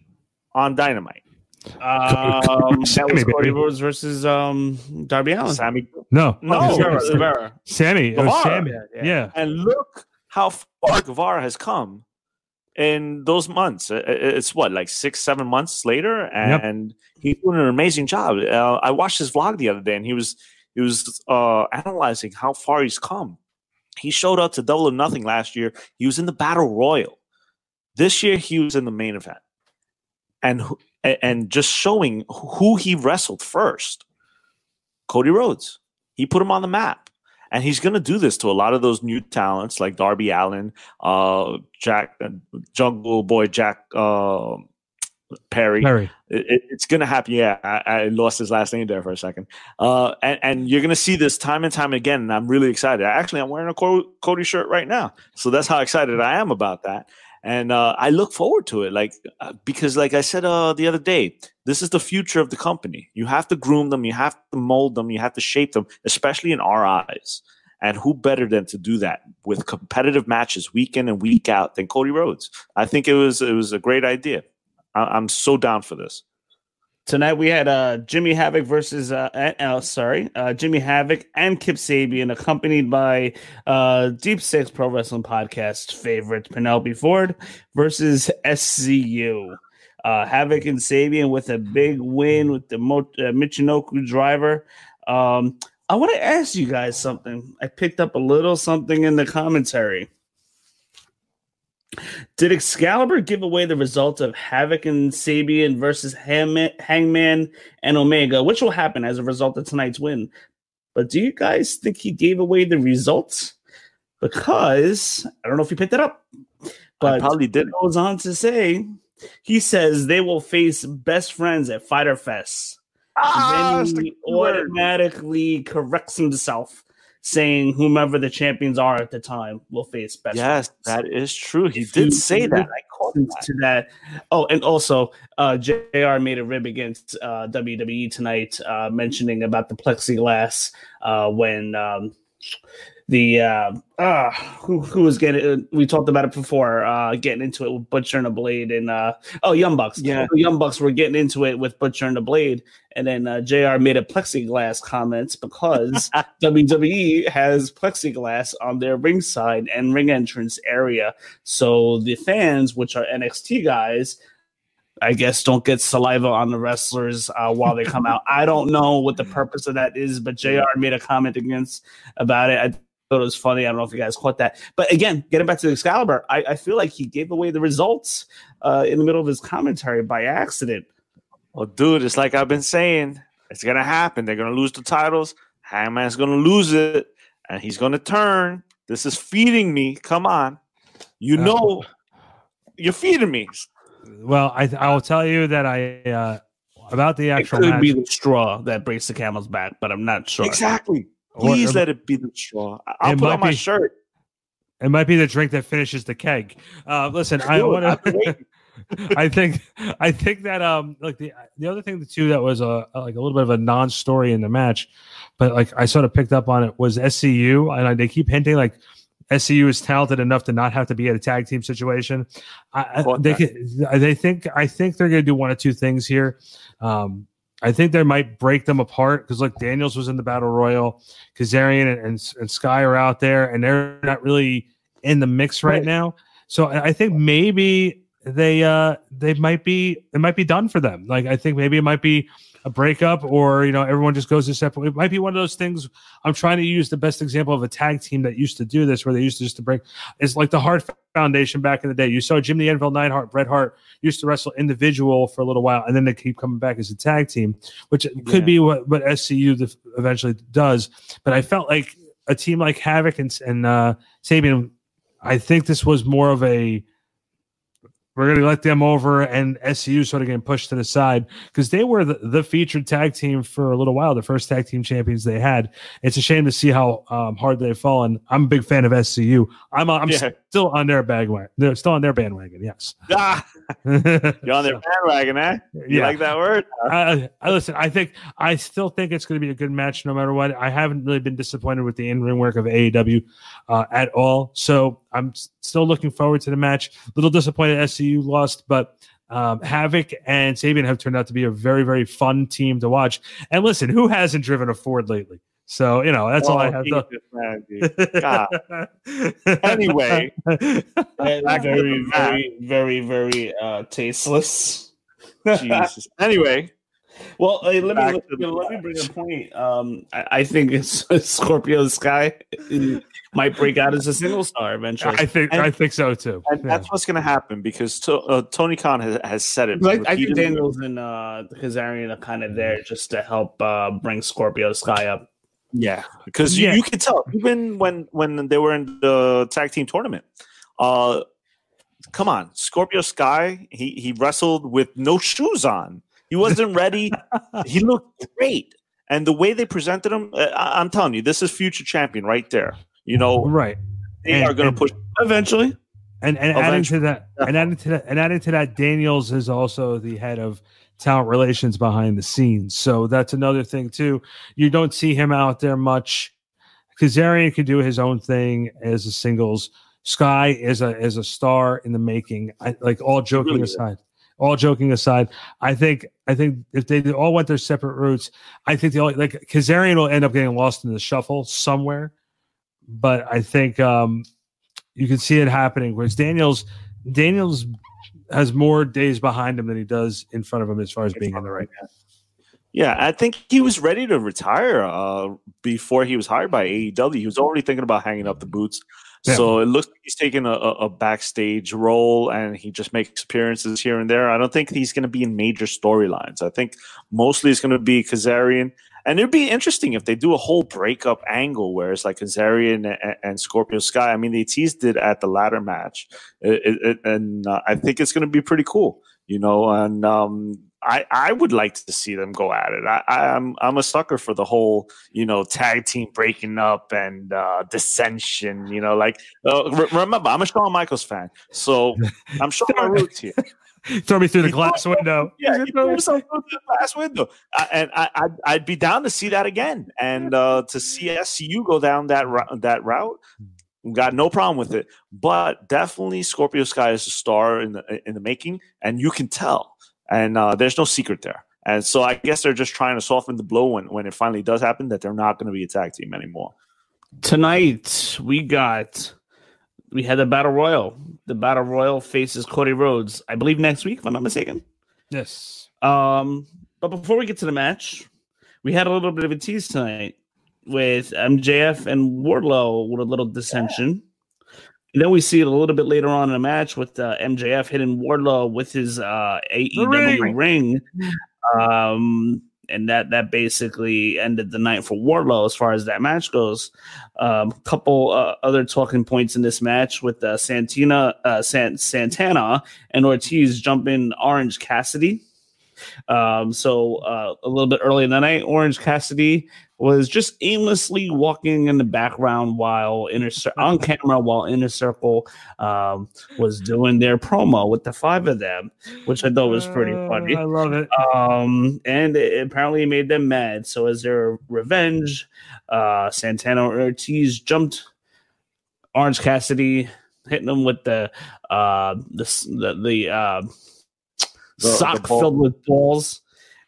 on Dynamite? Um, that Sammy, was Cody baby. Rhodes versus um, Darby Allin. Sammy. No, No, Guevara, Sammy. Guevara. Sammy. It was Guevara. Sammy. Yeah, Yeah. And look how far Guevara has come in those months. I- I- It's what, like six, seven months later, Yep. and he's doing an amazing job. Uh, I watched his vlog the other day, and he was he was uh, analyzing how far he's come He showed up to Double or Nothing last year. He was in the Battle Royal. This year, he was in the main event, and and just showing who he wrestled first. Cody Rhodes. He put him on the map. And he's going to do this to a lot of those new talents like Darby Allin, uh, Jack, uh, Jungle Boy Jack uh, Perry. Perry. It, it's going to happen. Yeah, I, I, lost his last name there for a second. Uh, and, and, you're going to see this time and time again. And I'm really excited. Actually, I'm wearing a Cody shirt right now. So that's how excited I am about that and uh, I look forward to it. Like uh, because, like I said uh, the other day, this is the future of the company. You have to groom them, you have to mold them, you have to shape them, especially in our eyes. And who better than to do that with competitive matches week in and week out than Cody Rhodes? I think it was it was a great idea. I- I'm so down for this. Tonight we had uh, Jimmy Havoc versus uh, uh, sorry uh, Jimmy Havoc and Kip Sabian, accompanied by uh, Deep Six Pro Wrestling Podcast favorite Penelope Ford versus SCU. Uh, Havoc and Sabian with a big win with the Mo- uh, Michinoku driver. Um, I want to ask you guys something. I picked up a little something in the commentary. Did Excalibur give away the results of Havoc and Sabian versus Hangman and Omega, which will happen as a result of tonight's win? But do you guys think he gave away the results? Because I don't know if you picked it up, but I probably did. Goes on to say he says they will face best friends at Fyter Fest. Ah, then he automatically corrects himself saying whomever the champions are at the time will face best. Yes, that is true. He if did you, say that. I caught that. to that. Oh, and also, uh, Jr. made a rib against uh, WWE tonight, uh, mentioning about the plexiglass uh, when. Um, the uh, uh who who was getting uh, we talked about it before uh getting into it with Butcher and the Blade and uh oh Young Bucks yeah Young Bucks were getting into it with Butcher and the Blade and then uh, Jr made a plexiglass comments because WWE has plexiglass on their ringside and ring entrance area so the fans which are NXT guys I guess don't get saliva on the wrestlers uh, while they come out. I don't know what the purpose of that is, but Jr. made a comment against about it. I thought it was funny. I don't know if you guys caught that. But again, getting back to Excalibur, I, I feel like he gave away the results uh, in the middle of his commentary by accident. Well, dude, it's like I've been saying, it's gonna happen. They're gonna lose the titles. Hangman's gonna lose it, and he's gonna turn. This is feeding me. Come on, you uh, know, you're feeding me. Well, I I will tell you that I uh, about the actual it could match, be the straw that breaks the camel's back, but I'm not sure. Exactly. Please or, let it be the straw. I'll put on my be, shirt. It might be the drink that finishes the keg. Uh, listen, I want to. I think I think that um like the the other thing too that was a like a little bit of a non-story in the match, but like I sort of picked up on it was SCU and I, they keep hinting like SCU is talented enough to not have to be at a tag team situation. I, they they think I think they're going to do one of two things here. Um, I think they might break them apart because look, Daniels was in the battle royal, Kazarian and, and, and Sky are out there, and they're not really in the mix right, right. now. So I think maybe they uh they might be it might be done for them. Like I think maybe it might be a breakup or you know everyone just goes to separate it might be one of those things i'm trying to use the best example of a tag team that used to do this where they used to just to break it's like the Hart foundation back in the day. You saw jim the anvil Neidhart, bret hart used to wrestle individual for a little while and then they keep coming back as a tag team which could be what, what scu eventually does. But i felt like a team like havoc and, and uh sabian i think this was more of a we're going to let them over and SCU sort of getting pushed to the side because they were the, the, featured tag team for a little while, the first tag team champions they had. It's a shame to see how um, hard they've fallen. I'm a big fan of SCU. I'm, I'm yeah. Still on their bandwagon. They're still on their bandwagon. Yes. Ah, you're on their bandwagon, eh? You yeah. like that word? Uh, I listen. I think I still think it's going to be a good match, no matter what. I haven't really been disappointed with the in ring work of AEW uh, at all. So I'm still looking forward to the match. A little disappointed SCU lost, but um, Havoc and Sabian have turned out to be a very, very fun team to watch. And listen, who hasn't driven a Ford lately? So you know that's oh, all I have to. anyway, very, very, very, very uh, tasteless. Jesus. Anyway, Well, uh, let, me, let, me, let me bring a point. Um, I, I think it's Scorpio Sky might break out as a single star eventually. I think And- I think so too. And Yeah. that's what's going to happen because to, uh, Tony Khan has, has said it. Like, I think. Daniels and uh, Kazarian are kind of there just to help uh, bring Scorpio Sky up. Yeah, because Yeah. you, you can tell even when when they were in the tag team tournament. Uh, come on, Scorpio Sky. He he wrestled with no shoes on. He wasn't ready. he looked great, and the way they presented him, uh, I, I'm telling you, this is future champion right there. You know, right. they And- are going to push eventually. And and adding to that, and adding to that, and adding to that, Daniels is also the head of talent relations behind the scenes. So that's another thing too. You don't see him out there much. Kazarian can do his own thing as a singles. Sky is a is a star in the making. I, like all joking Really aside, all joking aside, I think I think if they all went their separate routes, I think the only like Kazarian will end up getting lost in the shuffle somewhere. But I think um, you can see it happening. Whereas Daniels, Daniels has more days behind him than he does in front of him as far as being on the right. Yeah, I think he was ready to retire uh, before he was hired by AEW. He was already thinking about hanging up the boots. Yeah. So it looks like he's taking a, a a backstage role and he just makes appearances here and there. I don't think he's going to be in major storylines. I think mostly it's going to be Kazarian. And it'd be interesting if they do a whole breakup angle where it's like Kazarian and, and Scorpio Sky. I mean, they teased it at the ladder match. It- it- and uh, I think it's going to be pretty cool, you know. And um, I, I would like to see them go at it. I, I, I'm I'm a sucker for the whole you know tag team breaking up and uh, dissension. You know, like uh, remember I'm a Shawn Michaels fan, so I'm showing my roots here. Throw me through the glass window. Yeah, you throw yourself through the glass window, I, and I, I'd, I'd be down to see that again, and uh, to see SCU go down that that route. Got no problem with it, but definitely Scorpio Sky is a star in the in the making, and you can tell, and uh, there's no secret there. And so I guess they're just trying to soften the blow when, when it finally does happen that they're not going to be a tag team anymore. Tonight we got we had the battle royal. The battle royal faces Cody Rhodes, I believe next week, if I'm not mistaken. Yes. Um, but before we get to the match, we had a little bit of a tease tonight with MJF and Wardlow with a little dissension. And then we see it a little bit later on in the match with uh, MJF hitting Wardlow with his uh, AEW ring. Um, and that that basically ended the night for Wardlow as far as that match goes. A um, couple uh, other talking points in this match with uh, Santina, uh, San- Santana and Ortiz jumping Orange Cassidy. Um, so uh, a little bit early in the night, Orange Cassidy was just aimlessly walking in the background while inner Cir- on camera while Inner Circle um, was doing their promo with the five of them, which I thought was pretty funny. I love it. Um, and it apparently made them mad. So as their revenge, uh, Santana Ortiz jumped Orange Cassidy, hitting him with the uh, the the, the uh, The- the sock ball. filled with balls.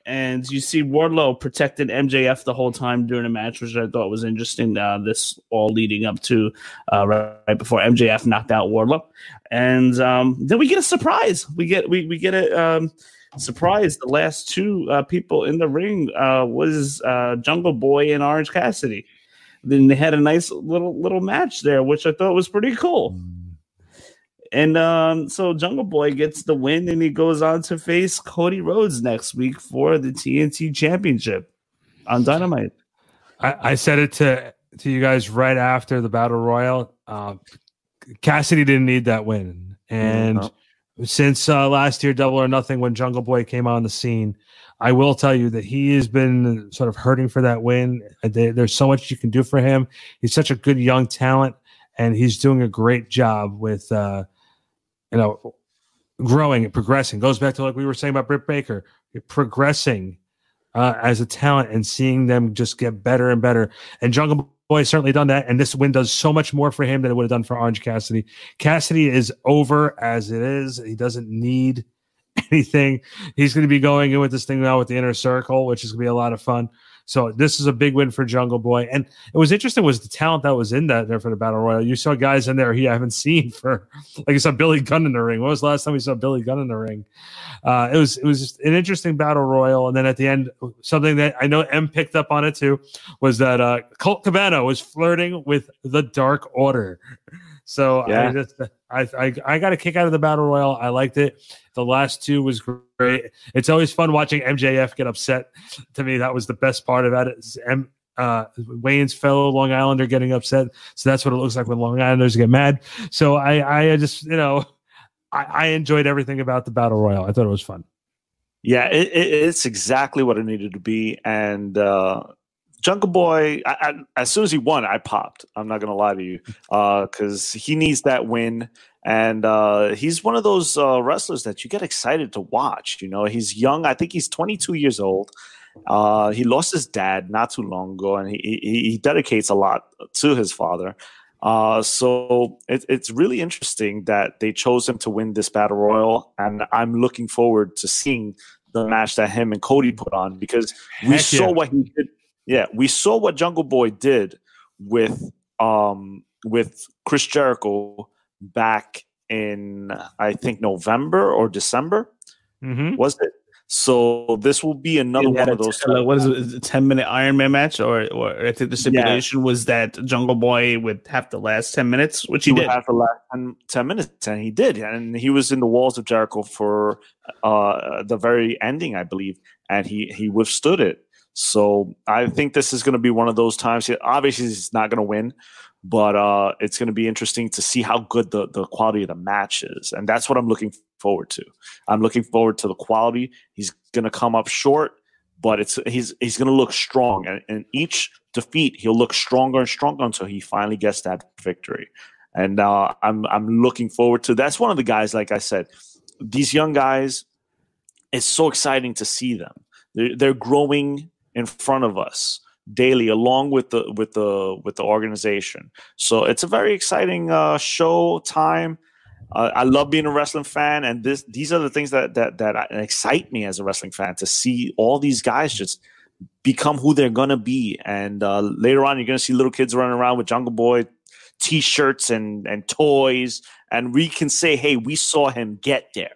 And you see Wardlow protected MJF the whole time during a match, which I thought was interesting. Uh, this all leading up to uh, right before MJF knocked out Wardlow, and um, then we get a surprise. We get we we get a um, surprise. The last two uh, people in the ring uh, was uh, Jungle Boy and Orange Cassidy. Then they had a nice little little match there, which I thought was pretty cool. And um, so Jungle Boy gets the win, and he goes on to face Cody Rhodes next week for the TNT Championship on Dynamite. I, I said it to to you guys right after the battle royal. Uh, Cassidy didn't need that win, and No. since uh, last year, Double or Nothing, when Jungle Boy came on the scene, I will tell you that he has been sort of hurting for that win. There's so much you can do for him. He's such a good young talent, and he's doing a great job with, uh, you know, growing and progressing. Goes back to like we were saying about Britt Baker, progressing uh, as a talent and seeing them just get better and better. And Jungle Boy has certainly done that. And this win does so much more for him than it would have done for Orange Cassidy. Cassidy is over as it is. He doesn't need anything. He's going to be going in with this thing now with the inner circle, which is going to be a lot of fun. So this is a big win for Jungle Boy. And it was interesting was the talent that was in that there for the battle royal. You saw guys in there you haven't seen for like you saw Billy Gunn in the ring. When was the last time we saw Billy Gunn in the ring? Uh, it was it was just an interesting battle royal. And then at the end, something that I know M picked up on it too was that uh, Colt Cabana was flirting with the Dark Order. So Yeah. I just I, I I got a kick out of the battle royal. I liked it. The last two was great. It's always fun watching MJF get upset. To me, that was the best part about it. M, uh, Wayne's fellow Long Islander getting upset. So that's what it looks like when Long Islanders get mad. So I I just you know I, I enjoyed everything about the battle royal. I thought it was fun. Yeah, it, it, it's exactly what it needed to be. And uh, Jungle Boy, I, I, as soon as he won, I popped. I'm not gonna lie to you, because he needs that win. And uh, he's one of those uh, wrestlers that you get excited to watch. You know, he's young. I think he's 22 years old. Uh, he lost his dad not too long ago, and he he, he dedicates a lot to his father. Uh, so it, it's really interesting that they chose him to win this battle royal, and I'm looking forward to seeing the match that him and Cody put on because we Heck saw yeah. what he did. Yeah, we saw what Jungle Boy did with um with Chris Jericho back in I think November or December Mm-hmm. was it? So this will be another one of those. t- uh, what is it? it? Ten minute Iron Man match, or or I think the stipulation was that Jungle Boy would have to last ten minutes, which he, would did. have the last 10, 10 minutes, and he did. And he was in the walls of Jericho for uh, the very ending, I believe, and he he withstood it. So I think this is going to be one of those times. Obviously, he's not going to win, but uh, it's going to be interesting to see how good the, the quality of the match is, and that's what I'm looking forward to. I'm looking forward to the quality. He's going to come up short, but it's he's he's going to look strong, and in each defeat, he'll look stronger and stronger until he finally gets that victory. And uh, I'm I'm looking forward to. That's one of the guys, like I said, these young guys. It's so exciting to see them. They're, they're growing in front of us daily, along with the with the with the organization. So it's a very exciting uh, show time. Uh, I love being a wrestling fan, and this these are the things that that that excite me as a wrestling fan to see all these guys just become who they're gonna be. And uh, later on, you're gonna see little kids running around with Jungle Boy t-shirts and and toys, and we can say, "Hey, we saw him get there."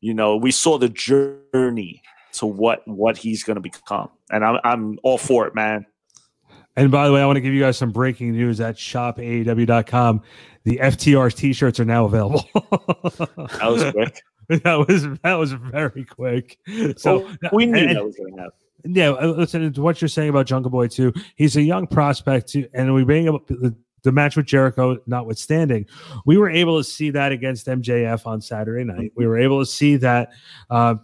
You know, we saw the journey to what what he's gonna become, and I'm I'm all for it, man. And by the way, I want to give you guys some breaking news at shopaew.com. The FTR t-shirts are now available. That was quick. that was that was very quick. So Well, we knew and- that was gonna happen. yeah, uh, listen to what you're saying about Jungle Boy too. He's a young prospect too, and we bring up the, the match with Jericho, notwithstanding, we were able to see that against MJF on Saturday night. We were able to see that uh,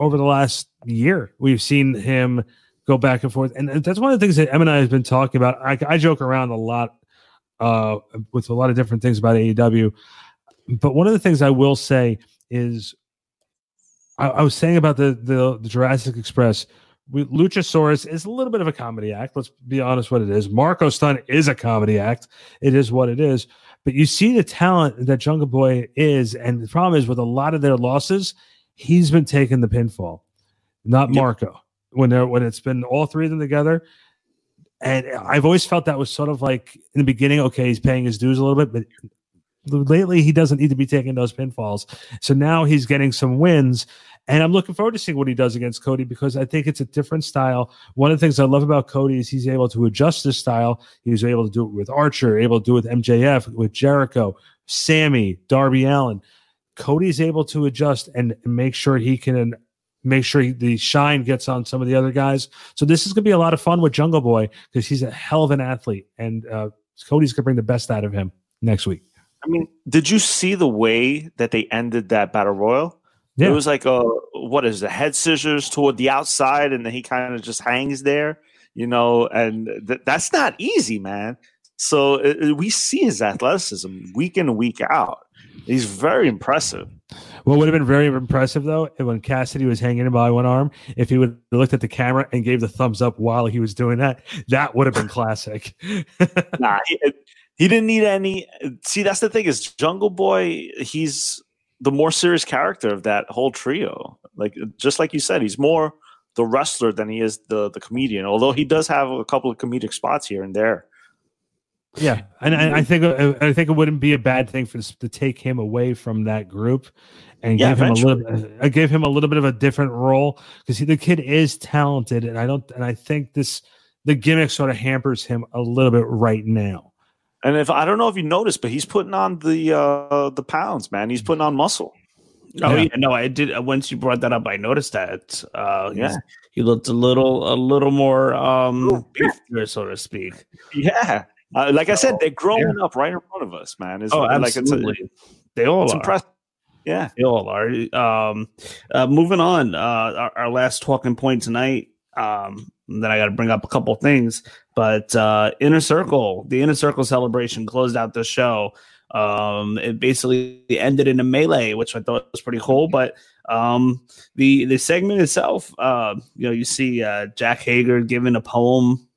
over the last year. We've seen him go back and forth, and that's one of the things that Em and I have been talking about. I, I joke around a lot uh, with a lot of different things about AEW, but one of the things I will say is I, I was saying about the, the the Jurassic Express. We, Luchasaurus is a little bit of a comedy act. Let's be honest, what it is. Marco Stunt is a comedy act. It is what it is. But you see the talent that Jungle Boy is, and the problem is with a lot of their losses, he's been taking the pinfall, not Marco. When they're when it's been all three of them together, and I've always felt that was sort of like in the beginning. Okay, he's paying his dues a little bit, but lately he doesn't need to be taking those pinfalls. So now he's getting some wins. And I'm looking forward to seeing what he does against Cody because I think it's a different style. One of the things I love about Cody is he's able to adjust his style. He was able to do it with Archer, able to do it with MJF, with Jericho, Sammy, Darby Allin. Cody's able to adjust and make sure he can make sure he, the shine gets on some of the other guys. So this is going to be a lot of fun with Jungle Boy because he's a hell of an athlete, and uh, Cody's going to bring the best out of him next week. I mean, did you see the way that they ended that battle royal? Yeah. It was like a what is the head scissors toward the outside, and then he kind of just hangs there, you know, and th- that's not easy, man. So uh, we see his athleticism week in and week out. He's very impressive. What would have been very impressive though, when Cassidy was hanging by one arm, if he would have looked at the camera and gave the thumbs up while he was doing that, that would have been classic. nah, he, he didn't need any. See, that's the thing is Jungle Boy. He's the more serious character of that whole trio. Like just like you said, he's more the wrestler than he is the the comedian. Although he does have a couple of comedic spots here and there. Yeah, and, and I think uh, I think it wouldn't be a bad thing for to take him away from that group and Yeah, give him a little. I gave him a little bit of a different role because the kid is talented, and I don't. And I think this the gimmick sort of hampers him a little bit right now. And if I don't know if you noticed, but he's putting on the uh the pounds, man. He's putting on muscle. Oh Yeah. yeah. no, I did. uh, Once you brought that up, I noticed that. Uh, Yeah. yeah, he looked a little, a little more um, beefier, so to speak. Yeah. Uh, like I said, they're growing up right in front of us, man. It's Oh, like it's, absolutely. they all it's are. impressive. Yeah. They all are. Um, uh, moving on. Uh, our, our last talking point tonight. Um, then I got to bring up a couple things, but uh, Inner Circle, the Inner Circle celebration closed out the show. Um, it basically ended in a melee, which I thought was pretty cool. But um, the the segment itself, uh, you know, you see uh, Jake Hager giving a poem.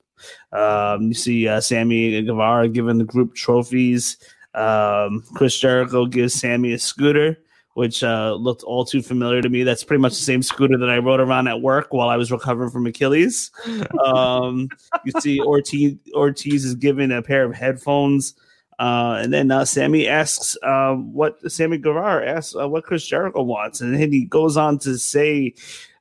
Um, you see uh, Sammy Guevara giving the group trophies. Um, Chris Jericho gives Sammy a scooter, which uh, looked all too familiar to me. That's pretty much the same scooter that I rode around at work while I was recovering from Achilles. Um, you see Ortiz, Ortiz is given a pair of headphones. Uh, and then uh, Sammy asks uh, what Sammy Guevara asks uh, what Chris Jericho wants, and then he goes on to say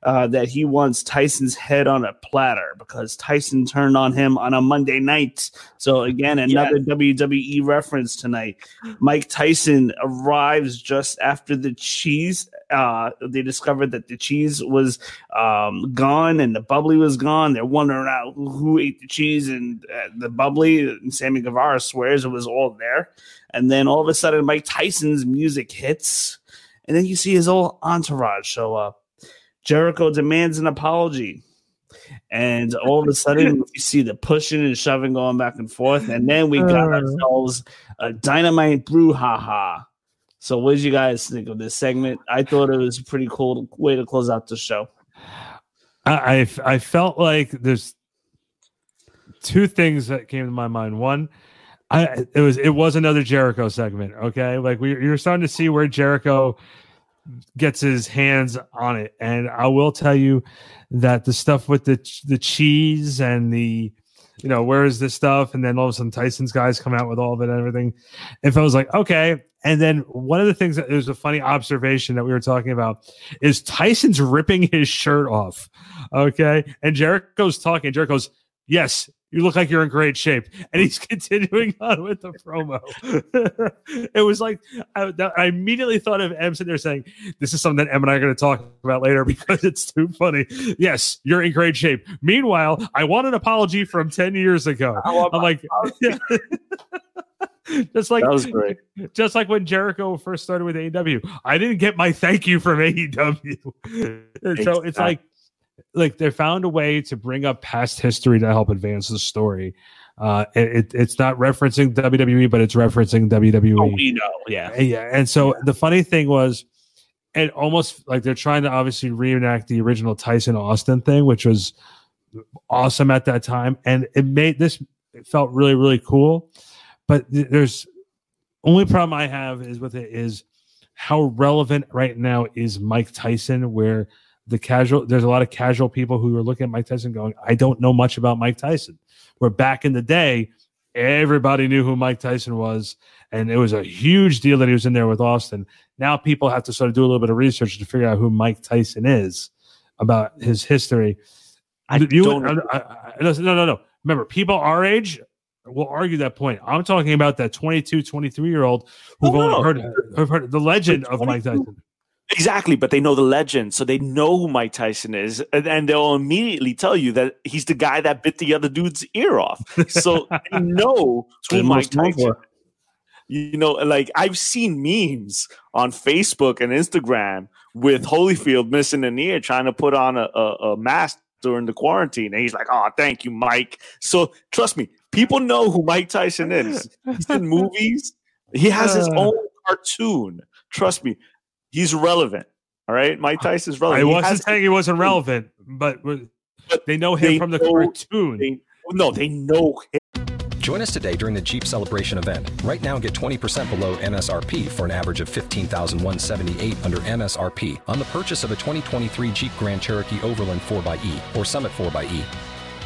uh, that he wants Tyson's head on a platter because Tyson turned on him on a Monday night. So again, another WWE reference tonight. Mike Tyson arrives just after the cheese. Uh, they discovered that the cheese was um, gone and the bubbly was gone. They're wondering out who ate the cheese and uh, the bubbly. And Sammy Guevara swears it was all there. And then all of a sudden, Mike Tyson's music hits, and then you see his whole entourage show up. Jericho demands an apology. And all of a sudden, we see the pushing and shoving going back and forth. And then we got Uh. ourselves a dynamite brouhaha. So, what did you guys think of this segment? I thought it was a pretty cool way to close out the show. I, I I felt like there's two things that came to my mind. One, I it was it was another Jericho segment. Okay, like we you're starting to see where Jericho gets his hands on it, and I will tell you that the stuff with the the cheese and the you know where is this stuff, and then all of a sudden Tyson's guys come out with all of it and everything. If I was like okay. And then one of the things that was a funny observation that we were talking about is Tyson's ripping his shirt off. Okay. And Jericho's talking. Jericho's, yes, you look like you're in great shape. And he's continuing on with the promo. it was like, I, I immediately thought of Em sitting there saying, This is something that Em and I are going to talk about later because it's too funny. Yes, you're in great shape. Meanwhile, I want an apology from 10 years ago. I'm like, just like That was great. just like when Jericho first started with AEW, I didn't get my thank you from AEW. So it's like, like they found a way to bring up past history to help advance the story. Uh, it, it- it's not referencing WWE, but it's referencing WWE. Oh, we know. Yeah. Yeah. And so the funny thing was, it almost like they're trying to obviously reenact the original Tyson Austin thing, which was awesome at that time. And it made this, it felt really, really cool. But th- there's only problem I have is with it is how relevant right now is Mike Tyson, where the casual, there's a lot of casual people who are looking at Mike Tyson going, I don't know much about Mike Tyson. Where back in the day, everybody knew who Mike Tyson was, and it was a huge deal that he was in there with Austin. Now people have to sort of do a little bit of research to figure out who Mike Tyson is about his history. I You- don't I- I- I- no, no, no. Remember, people our age will argue that point. I'm talking about that 22, 23 year old who've Oh, only no. heard, who've heard the legend of Mike Tyson. Exactly, but they know the legend, so they know who Mike Tyson is, and, and they'll immediately tell you that he's the guy that bit the other dude's ear off. So they know who Mike Tyson. You know, like I've seen memes on Facebook and Instagram with Holyfield missing an ear, trying to put on a, a, a mask during the quarantine, and he's like, "Oh, thank you, Mike." So trust me, people know who Mike Tyson is. He's in movies. He has his Uh. own cartoon. Trust me, he's relevant. All right, Mike Tyson's I relevant. He wasn't saying he wasn't relevant, but they know him they from the know- cartoon. they- no, they know him. Join us today during the Jeep Celebration event. Right now, get 20% below MSRP for an average of 15178 under MSRP on the purchase of a 2023 Jeep Grand Cherokee Overland 4xE or Summit 4xE.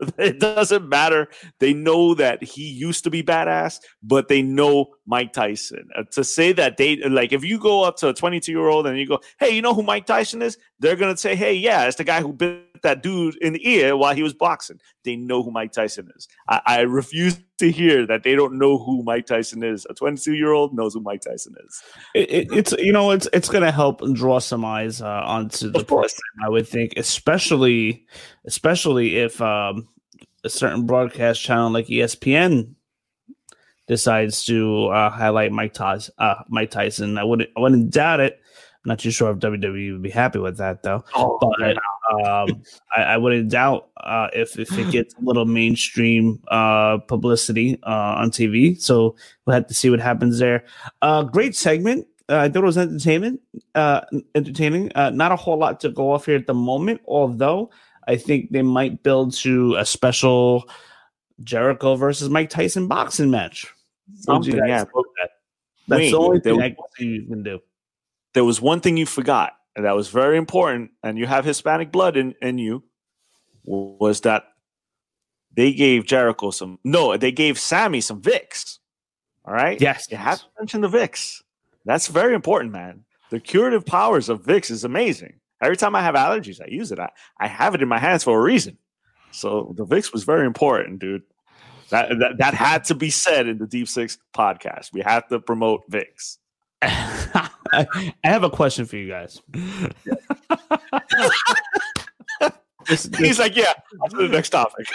It doesn't matter. They know that he used to be badass, but they know Mike Tyson. Uh, to say that they like, if you go up to a 22 year old and you go, "Hey, you know who Mike Tyson is?" They're gonna say, "Hey, yeah, it's the guy who bit that dude in the ear while he was boxing." They know who Mike Tyson is. I, I refuse to hear that they don't know who Mike Tyson is. A 22 year old knows who Mike Tyson is. It, it, it's you know it's it's going to help draw some eyes uh, onto the program. I would think, especially especially if um, a certain broadcast channel like ESPN decides to uh, highlight Mike Tyson. Uh, Mike Tyson, I wouldn't I wouldn't doubt it. I'm not too sure if WWE would be happy with that though. Oh, but um, I, I wouldn't doubt uh, if if it gets a little mainstream uh, publicity uh, on TV. So we'll have to see what happens there. Uh, great segment. Uh, I thought it was entertainment, uh, entertaining. Uh, not a whole lot to go off here at the moment, although I think they might build to a special Jericho versus Mike Tyson boxing match. What do you Something, yeah. that? That's Wait, the only thing I can see you can do. There was one thing you forgot, and that was very important, and you have Hispanic blood in, in you, was that they gave Jericho some no, they gave Sammy some Vicks. All right. Yes. You have to mention the Vicks. That's very important, man. The curative powers of Vicks is amazing. Every time I have allergies, I use it. I, I have it in my hands for a reason. So the Vicks was very important, dude. That, that that had to be said in the Deep Six podcast. We have to promote Vicks. I, I have a question for you guys. This- this- He's like, yeah, on to the next topic.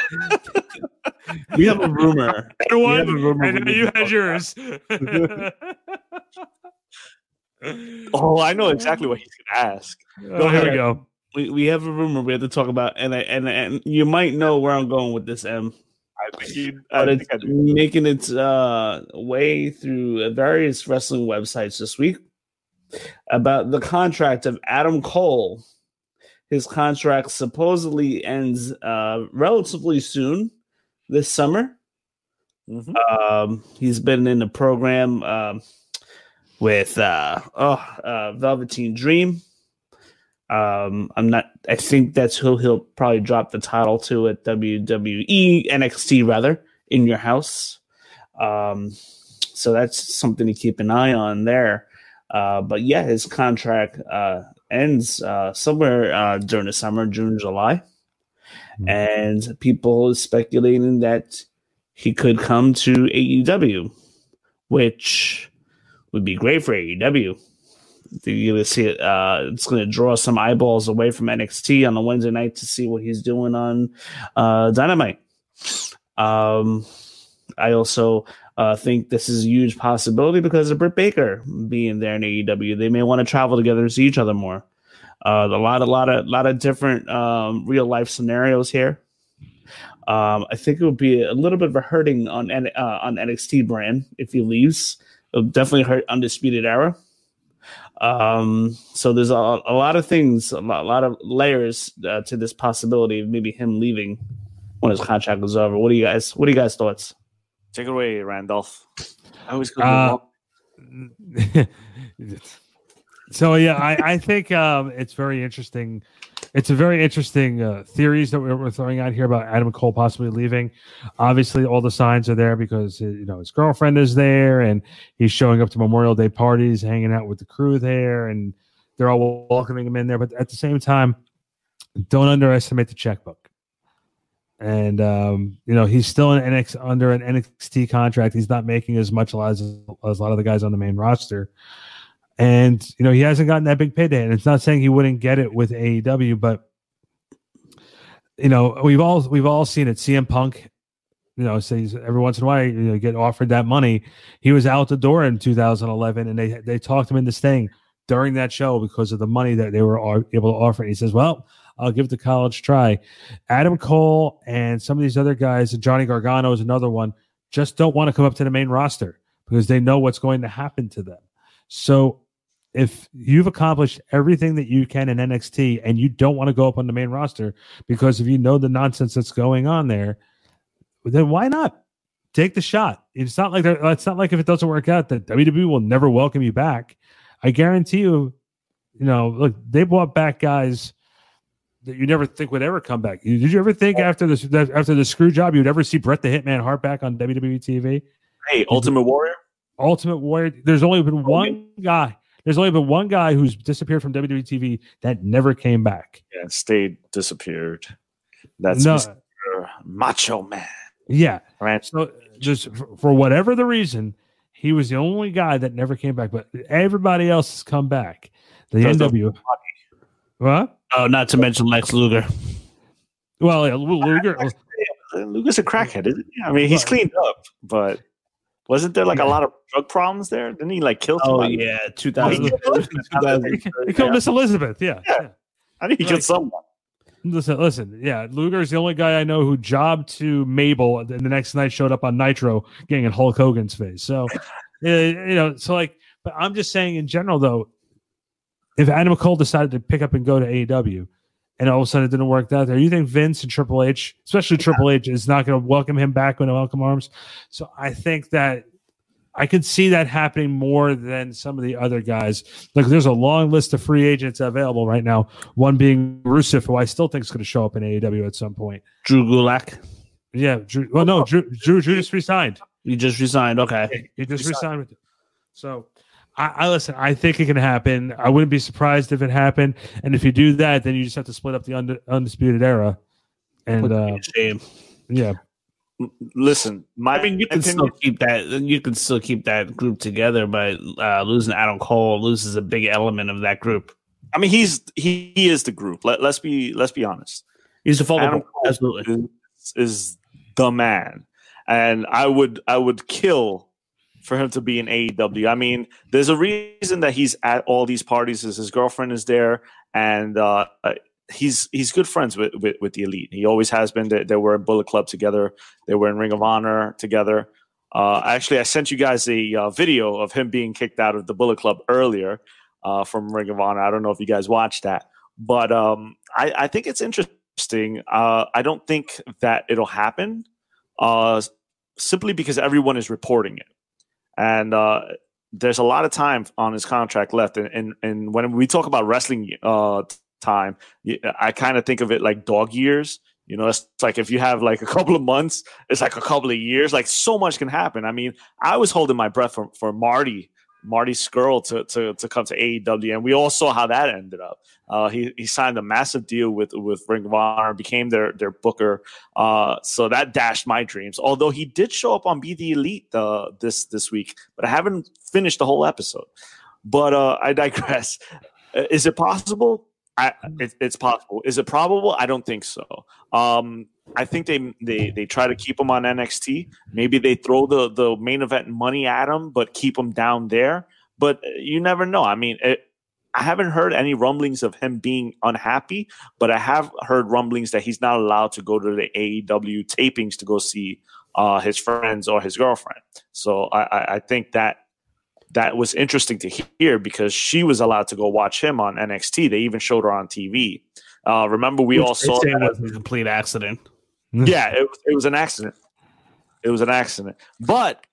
we have a rumor. One, have a rumor and we now you had yours. Oh, I know exactly what he's gonna ask. Oh, here we go. We, we have a rumor we have to talk about, and I, and and you might know where I'm going with this, M. I think you, I But think it's making its uh, way through various wrestling websites this week about the contract of Adam Cole. His contract supposedly ends uh, relatively soon this summer. Mhm. Um, he's been in the program um, with uh, oh, uh, Velveteen Dream. Um, I'm not. I think that's who he'll probably drop the title to at WWE NXT rather in your house. Um, so that's something to keep an eye on there. Uh, but yeah, his contract uh, ends uh, somewhere uh, during the summer, June, July, and people is speculating that he could come to AEW, which would be great for AEW. You're gonna see it. Uh, it's gonna draw some eyeballs away from NXT on the Wednesday night to see what he's doing on uh, Dynamite. Um, I also uh, think this is a huge possibility because of Britt Baker being there in AEW. They may want to travel together and see each other more. Uh, a lot, a lot of, lot of different um, real life scenarios here. Um, I think it would be a little bit of a hurting on uh, on NXT brand if he leaves. It'll definitely hurt Undisputed Era. Um, so there's a, a lot of things, a lot, a lot of layers uh, to this possibility of maybe him leaving when his contract is over. What do you guys? What do you guys thoughts? Take it away, Randolph. I always go. Uh, so yeah, I, I think um, it's very interesting. It's a very interesting uh, theories that we're, throwing out here about Adam Cole possibly leaving. Obviously, all the signs are there because uh, you know his girlfriend is there, and he's showing up to Memorial Day parties, hanging out with the crew there, and they're all welcoming him in there. But at the same time, don't underestimate the checkbook. And um, you know he's still in NX under an NXT contract. He's not making as much as, as a lot of the guys on the main roster and you know he hasn't gotten that big payday and it's not saying he wouldn't get it with AEW but you know we've all we've all seen it CM Punk you know says every once in a while you know get offered that money he was out the door in 2011 and they they talked him into staying during that show because of the money that they were able to offer and he says well I'll give the college try. Adam Cole and some of these other guys, and Johnny Gargano is another one, just don't want to come up to the main roster because they know what's going to happen to them. So if you've accomplished everything that you can in NXT and you don't want to go up on the main roster because if you know the nonsense that's going on there, then why not take the shot? It's not like it's not like if it doesn't work out that WWE will never welcome you back. I guarantee you, you know, look, they brought back guys that you never think would ever come back. Did you ever think oh. after this after the screw job you'd ever see Bret the Hitman Hart back on WWE TV? Hey, Ultimate Warrior. Ultimate Warrior. There's only been oh, one guy. There's only been one guy who's disappeared from WWE TV that never came back. Yeah, stayed disappeared. That's No. Mr. Macho Man. Yeah. Right. So just for, for whatever the reason, he was the only guy that never came back, but everybody else has come back. The Does NW. What? Oh, not to mention Lex Luger. Well, yeah, Luger. Luger's a crackhead, isn't he? I mean, he's cleaned up, but wasn't there like a lot of drug problems there? Didn't he like kill Oh somebody? yeah, Oh, he 2000. killed- He killed Miss Elizabeth. Yeah. Yeah. I think he Like- killed someone. Listen, listen. Yeah, Luger is the only guy I know who jobbed to Mabel, and the next night showed up on Nitro, getting in Hulk Hogan's face. So, you know, so like, but I'm just saying in general, though, if Adam Cole decided to pick up and go to AEW, and all of a sudden it didn't work out there, you think Vince and Triple H, especially Triple H, is not going to welcome him back with welcome arms? So I think that I could see that happening more than some of the other guys. Like there's a long list of free agents available right now. One being Rusev, who I still think is going to show up in AEW at some point. Drew Gulak. Yeah, Drew, well, no, Drew, Drew, Drew just resigned. He just resigned. Okay. He just resigned with it. So, I, I listen. I think it can happen. I wouldn't be surprised if it happened. And if you do that, then you just have to split up the unde- undisputed era. And uh, Shame. yeah, Listen, my I mean, you can opinion- still keep that. You can still keep that group together, but uh, losing Adam Cole loses a big element of that group. I mean, he's he, he is the group. Let, let's be let's be honest. He's the focal Adam. Cole Absolutely. is, is the man, and I would I would kill for him to be in AEW. I mean, there's a reason that he's at all these parties. Is his girlfriend is there, and uh, uh, he's he's good friends with, with with the elite. He always has been. They, they were in Bullet Club together. They were in Ring of Honor together. Uh, actually, I sent you guys a uh, video of him being kicked out of the Bullet Club earlier uh, from Ring of Honor. I don't know if you guys watched that, but um, I, I think it's interesting. Uh, I don't think that it'll happen uh, simply because everyone is reporting it, and uh, there's a lot of time on his contract left. And and, and when we talk about wrestling uh, time, I kind of think of it like dog years. You know, it's like if you have like a couple of months, it's like a couple of years. Like so much can happen. I mean, I was holding my breath for, for Marty, Marty Scurll to, to to come to AEW, and we all saw how that ended up. Uh, he he signed a massive deal with with Ring of Honor, became their their booker. Uh, so that dashed my dreams. Although he did show up on Be the Elite uh, this this week, but I haven't finished the whole episode. But uh, I digress. Uh, Is it possible? I, it, it's possible. Is it probable? I don't think so. Um, I think they they they try to keep him on NXT. Maybe they throw the the main event money at him, but keep him down there. But uh, you never know. I mean, it, I haven't heard any rumblings of him being unhappy, but I have heard rumblings that he's not allowed to go to the AEW tapings to go see uh, his friends or his girlfriend. So I, I, I think that that was interesting to hear because she was allowed to go watch him on NXT. They even showed her on TV. Uh, remember, we Which all saw that. was a complete accident. yeah, it, was- it was an accident. It was an accident. But,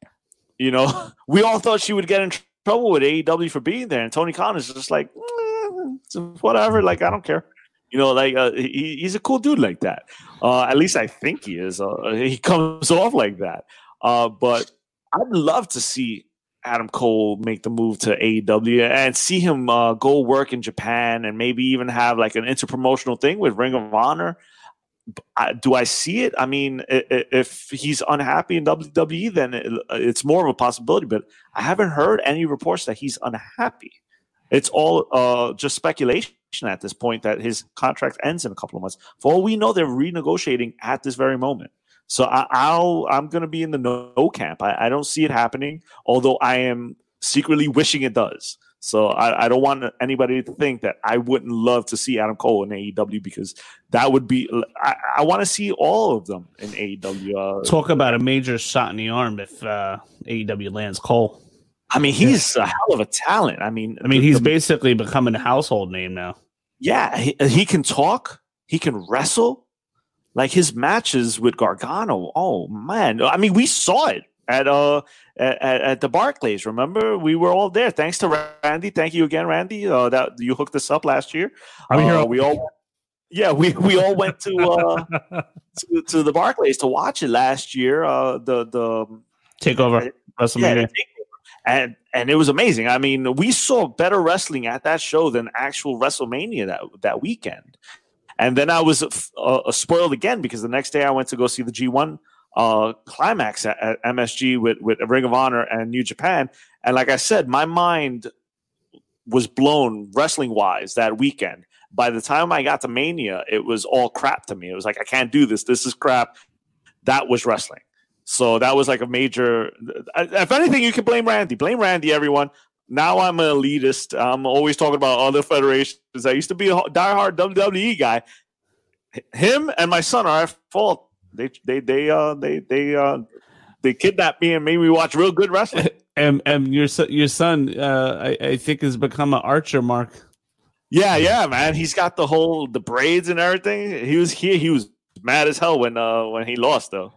you know, we all thought she would get in trouble with AEW for being there. And Tony Khan is just like, "Eh, whatever. Like, I don't care. You know, like, uh, he, he's a cool dude like that. Uh, at least I think he is. Uh, he comes off like that. Uh, but I'd love to see Adam Cole make the move to AEW and see him uh, go work in Japan and maybe even have like an interpromotional thing with Ring of Honor. I, do I see it? I mean, if he's unhappy in WWE, then it, it's more of a possibility. But I haven't heard any reports that he's unhappy. It's all uh, just speculation at this point that his contract ends in a couple of months. For all we know, they're renegotiating at this very moment. So I, I'll I'm going to be in the no, no camp. I, I don't see it happening, although I am secretly wishing it does. So I, I, don't want anybody to think that I wouldn't love to see Adam Cole in AEW because that would be. I, I want to see all of them in AEW. Uh, Talk about a major shot in the arm if uh, AEW lands Cole. I mean, he's yeah. a hell of a talent. I mean, I mean, the, he's the, basically becoming a household name now. Yeah, he, he can talk. He can wrestle. Like his matches with Gargano. Oh man! I mean, we saw it at uh at, at, the Barclays. Remember, we were all there. Thanks to Randy. Thank you again, Randy. Uh, that you hooked us up last year. I'm here. Uh, we all, yeah, we we all went to uh to, to the Barclays to watch it last year. Uh, the the takeover WrestleMania. Yeah, and and it was amazing. I mean, we saw better wrestling at that show than actual WrestleMania that that weekend. And then I was uh, spoiled again because the next day I went to go see the G1 uh, climax at, at, MSG with, with Ring of Honor and New Japan. And like I said, my mind was blown wrestling wise that weekend. By the time I got to Mania, it was all crap to me. It was like, I can't do this. This is crap. That was wrestling. So that was like a major. If anything, you can blame Randy. Blame Randy, everyone. Now I'm an elitist. I'm always talking about other federations. I used to be a diehard WWE guy. Him and my son are at fault they they they uh they they uh they kidnapped me and made me watch real good wrestling. And and your your son, uh, I, I think, has become an archer, Mark. Yeah, yeah, man. He's got the whole the braids and everything. He was here. He was mad as hell when uh when he lost though.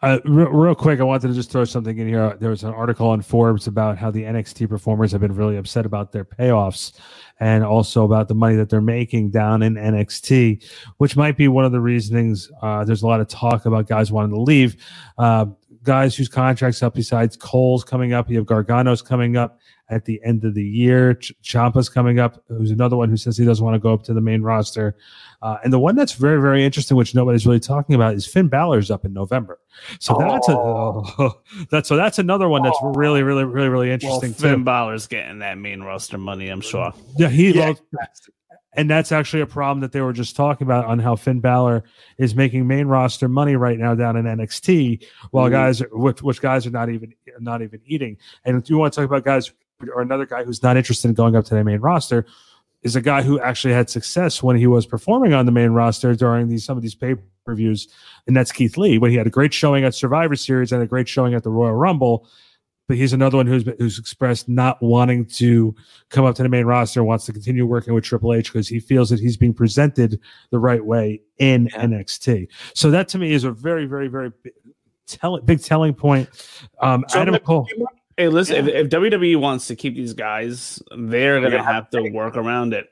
Uh, real, real, quick, I wanted to just throw something in here. There was an article on Forbes about how the NXT performers have been really upset about their payoffs and also about the money that they're making down in NXT, which might be one of the reasonings. Uh, there's a lot of talk about guys wanting to leave. Uh, guys whose contracts up besides Cole's coming up. You have Gargano's coming up at the end of the year. Ch- Ciampa's coming up, who's another one who says he doesn't want to go up to the main roster. Uh, and the one that's very, very interesting, which nobody's really talking about, is Finn Balor's up in November. So oh. that's a oh, that's so that's another one that's really, really, really, really interesting. Well, Finn too. Balor's getting that main roster money, I'm sure. Yeah, he. Yeah. And that's actually a problem that they were just talking about on how Finn Balor is making main roster money right now down in NXT, while mm guys, which, which guys are not even not even eating. And if you want to talk about guys or another guy who's not interested in going up to the main roster, is a guy who actually had success when he was performing on the main roster during these some of these pay per views, and that's Keith Lee when he had a great showing at Survivor Series and a great showing at the Royal Rumble. But he's another one who's who's expressed not wanting to come up to the main roster, wants to continue working with Triple H because he feels that he's being presented the right way in. NXT. So that to me is a very, very, very big, tell, big telling point. Um, so Adam Cole. Hey, listen, yeah. if, if, WWE wants to keep these guys, they're going to have to work around it.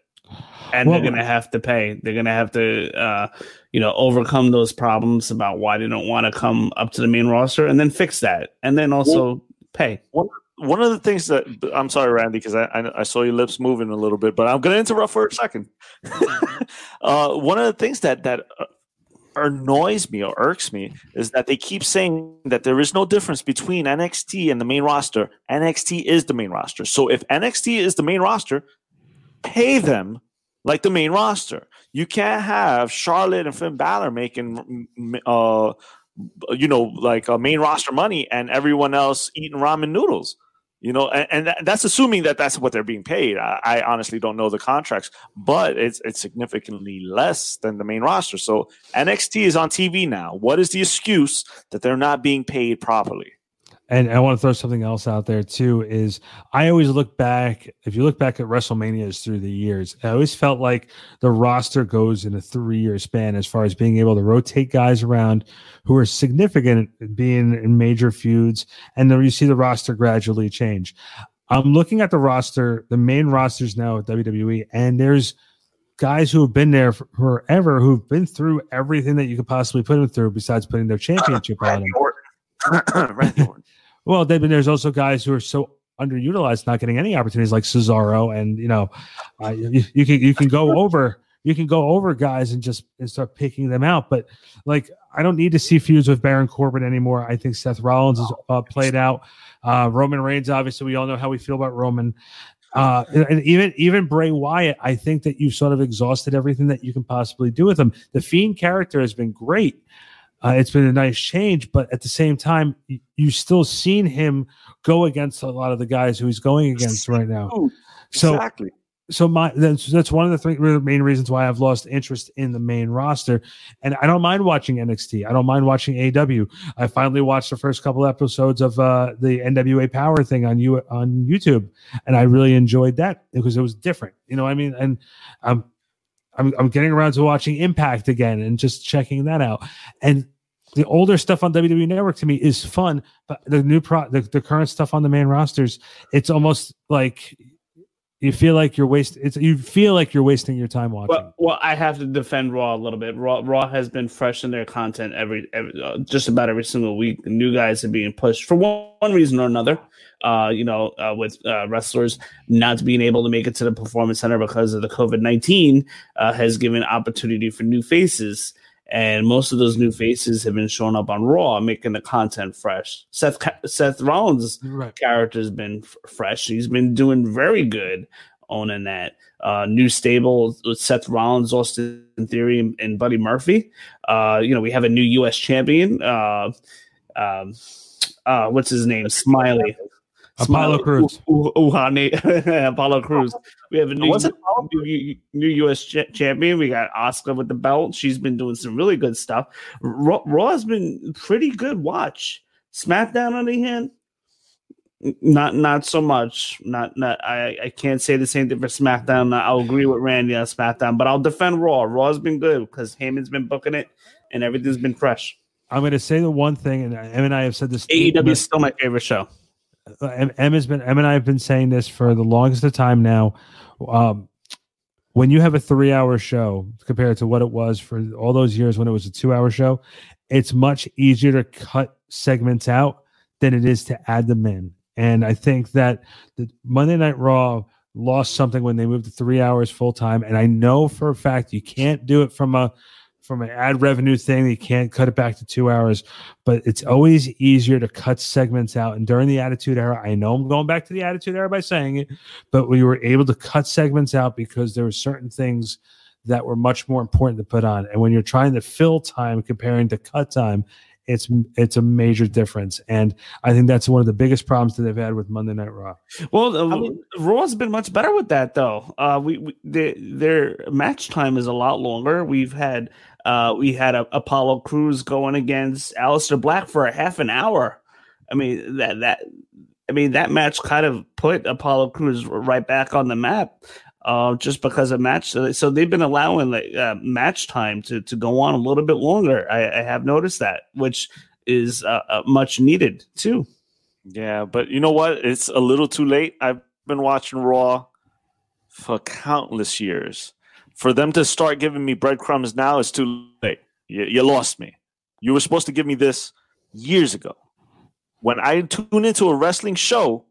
And well, they're going to have to pay. They're going to have to, uh, you know, overcome those problems about why they don't want to come up to the main roster and then fix that. And then also well, pay. One, one of the things that I'm sorry, Randy, because I, I, I, saw your lips moving a little bit, but I'm going to interrupt for a second. uh, one of the things that that uh, annoys me or irks me is that they keep saying that there is no difference between NXT and the main roster. NXT is the main roster. So if NXT is the main roster, pay them like the main roster. You can't have Charlotte and Finn Balor making, uh, you know, like a main roster money and everyone else eating ramen noodles. You know, and, and, that's assuming that that's what they're being paid. I, I, honestly don't know the contracts, but it's it's significantly less than the main roster. So NXT is on TV now. What is the excuse that they're not being paid properly? And I want to throw something else out there too. Is I always look back. If you look back at WrestleManias through the years, I always felt like the roster goes in a three-year span as far as being able to rotate guys around who are significant, being in major feuds, and then you see the roster gradually change. I'm looking at the roster, the main rosters now at WWE, and there's guys who have been there forever, who've been through everything that you could possibly put them through, besides putting their championship on them. Well, then there's also guys who are so underutilized, not getting any opportunities, like Cesaro, and you know, uh, you, you, can you can go over you can go over guys and just and start picking them out. But like, I don't need to see feuds with Baron Corbin anymore. I think Seth Rollins is uh, played out. Uh, Roman Reigns, obviously, we all know how we feel about Roman. Uh, and even even Bray Wyatt, I think that you've sort of exhausted everything that you can possibly do with him. The Fiend character has been great, uh, it's been a nice change, but at the same time, you, have still seen him go against a lot of the guys who he's going against right now. So exactly. so my that's that's one of the three main reasons why I've lost interest in the main roster, and I don't mind watching NXT. I don't mind watching AW. I finally watched the first couple episodes of uh, the NWA Power thing on you on YouTube, and I really enjoyed that because it was different. You know, what I mean, and I'm I'm I'm getting around to watching Impact again and just checking that out, and. The older stuff on WWE Network to me is fun, but the new pro, the, the current stuff on the main rosters, it's almost like you feel like you're wasting. It's you feel like you're wasting your time watching. Well, well, I have to defend Raw a little bit. Raw, Raw has been fresh in their content every, every uh, just about every single week. The new guys are being pushed for one, one reason or another. Uh, you know, uh, with uh, wrestlers not being able to make it to the performance center because of the COVID nineteen, uh, has given opportunity for new faces. And most of those new faces have been showing up on Raw, making the content fresh. Seth Seth Rollins' Right. character has been f- fresh. He's been doing very good owning that. Uh, new stable with Seth Rollins, Austin Theory, and, and Buddy Murphy. Uh, you know, we have a new U.S. champion. Uh, um, uh, what's his name? Smiley. Apollo Cruz. Crews. Ooh, ooh, honey. Apollo Crews. We have a new, new, new U.S. cha- champion. We got Asuka with the belt. She's been doing some really good stuff. Raw, Raw has been pretty good. Watch SmackDown on the hand. Not not so much. Not not. I I can't say the same thing for SmackDown. I'll agree with Randy on SmackDown, but I'll defend Raw. Raw's been good because Heyman's been booking it, and everything's been fresh. I'm going to say the one thing, and Em and I have said this. AEW is still my favorite show. Em has been Em and I have been saying this for the longest of time now. Um, when you have a three-hour show compared to what it was for all those years when it was a two-hour show, it's much easier to cut segments out than it is to add them in. And I think that the Monday Night Raw lost something when they moved to three hours full time. And I know for a fact you can't do it from a from an ad revenue thing. You can't cut it back to two hours, but it's always easier to cut segments out. And during the Attitude Era, I know I'm going back to the Attitude Era by saying it, but we were able to cut segments out because there were certain things that were much more important to put on. And when you're trying to fill time comparing to cut time, it's it's a major difference. And I think that's one of the biggest problems that they've had with Monday Night Raw. Well, uh, Raw's been much better with that, though. Uh, we, we their, their match time is a lot longer. We've had uh, we had a, Apollo Crews going against Aleister Black for a half an hour. I mean that that I mean that match kind of put Apollo Crews right back on the map. Uh, just because of match, so, so they've been allowing like uh, match time to to go on a little bit longer. I, I have noticed that, which is uh, uh, much needed too. Yeah, but you know what? It's a little too late. I've been watching Raw for countless years. For them to start giving me breadcrumbs now is too late. You, you lost me. You were supposed to give me this years ago. When I tune into a wrestling show,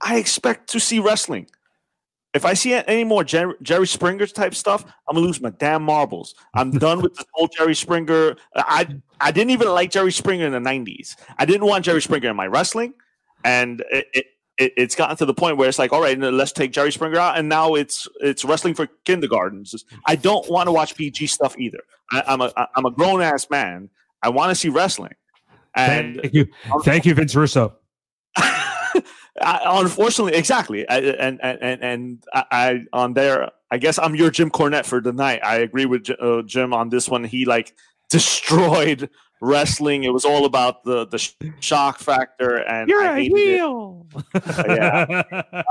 I expect to see wrestling. If I see any more Jerry, Jerry Springer type stuff, I'm gonna lose my damn marbles. I'm done with this whole Jerry Springer. I I didn't even like Jerry Springer in the '90s. I didn't want Jerry Springer in my wrestling, and it, it, it it's gotten to the point where it's like, all right, let's take Jerry Springer out, and now it's it's wrestling for kindergartens. I don't want to watch PG stuff either. I, I'm a I'm a grown ass man. I want to see wrestling. And Thank you, thank you, Vince Russo. I, unfortunately, exactly, I, and and and, and I, I on there. I guess I'm your Jim Cornette for the night. I agree with uh, Jim on this one. He like destroyed wrestling. It was all about the the sh- shock factor, and You're I a heel. yeah,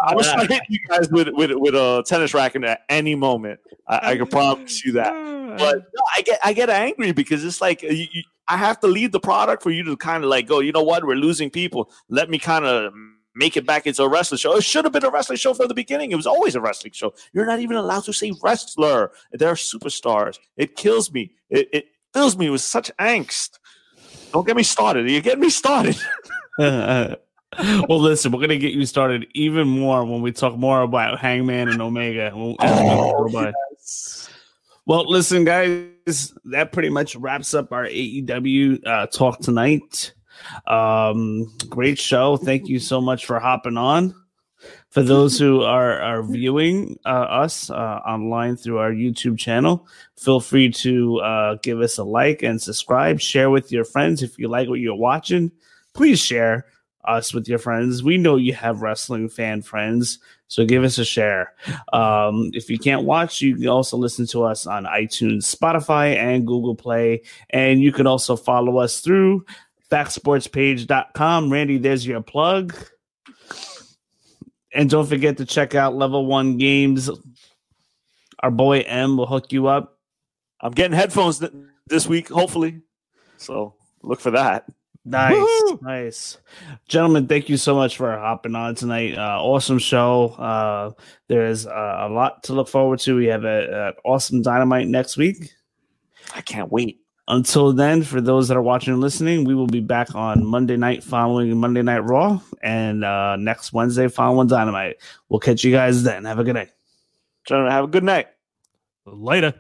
I was trying to hit you guys with with with a tennis racket at any moment. I, I can promise you that. But no, I get I get angry because it's like you, you, I have to leave the product for you to kind of like go. You know what? We're losing people. Let me kind of make it back into a wrestling show. It should have been a wrestling show from the beginning. It was always a wrestling show. You're not even allowed to say wrestler. They're superstars. It kills me. It, it fills me with such angst. Don't get me started. You get me started. well, listen, we're gonna get you started even more when we talk more about Hangman and Omega. We'll- as we. Well, listen, guys, that pretty much wraps up our AEW uh, talk tonight. Um, great show. Thank you so much for hopping on. For those who are are viewing uh, us uh, online through our YouTube channel, feel free to uh, give us a like and subscribe. Share with your friends if you like what you're watching. Please share. us with your friends. We know you have wrestling fan friends, so give us a share. Um, if you can't watch, you can also listen to us on iTunes, Spotify, and Google Play. And you can also follow us through backsportspage.com. Randy, there's your plug. And don't forget to check out Level One Games. Our boy M will hook you up. I'm getting headphones th- this week, hopefully. So look for that. Nice, Woo-hoo! nice, gentlemen. Thank you so much for hopping on tonight. Uh, awesome show. Uh, there is uh, a lot to look forward to. We have an awesome dynamite next week. I can't wait. Until then, for those that are watching and listening, we will be back on Monday night following Monday Night Raw and uh, next Wednesday following Dynamite. We'll catch you guys then. Have a good night. Gentlemen, have a good night. Later.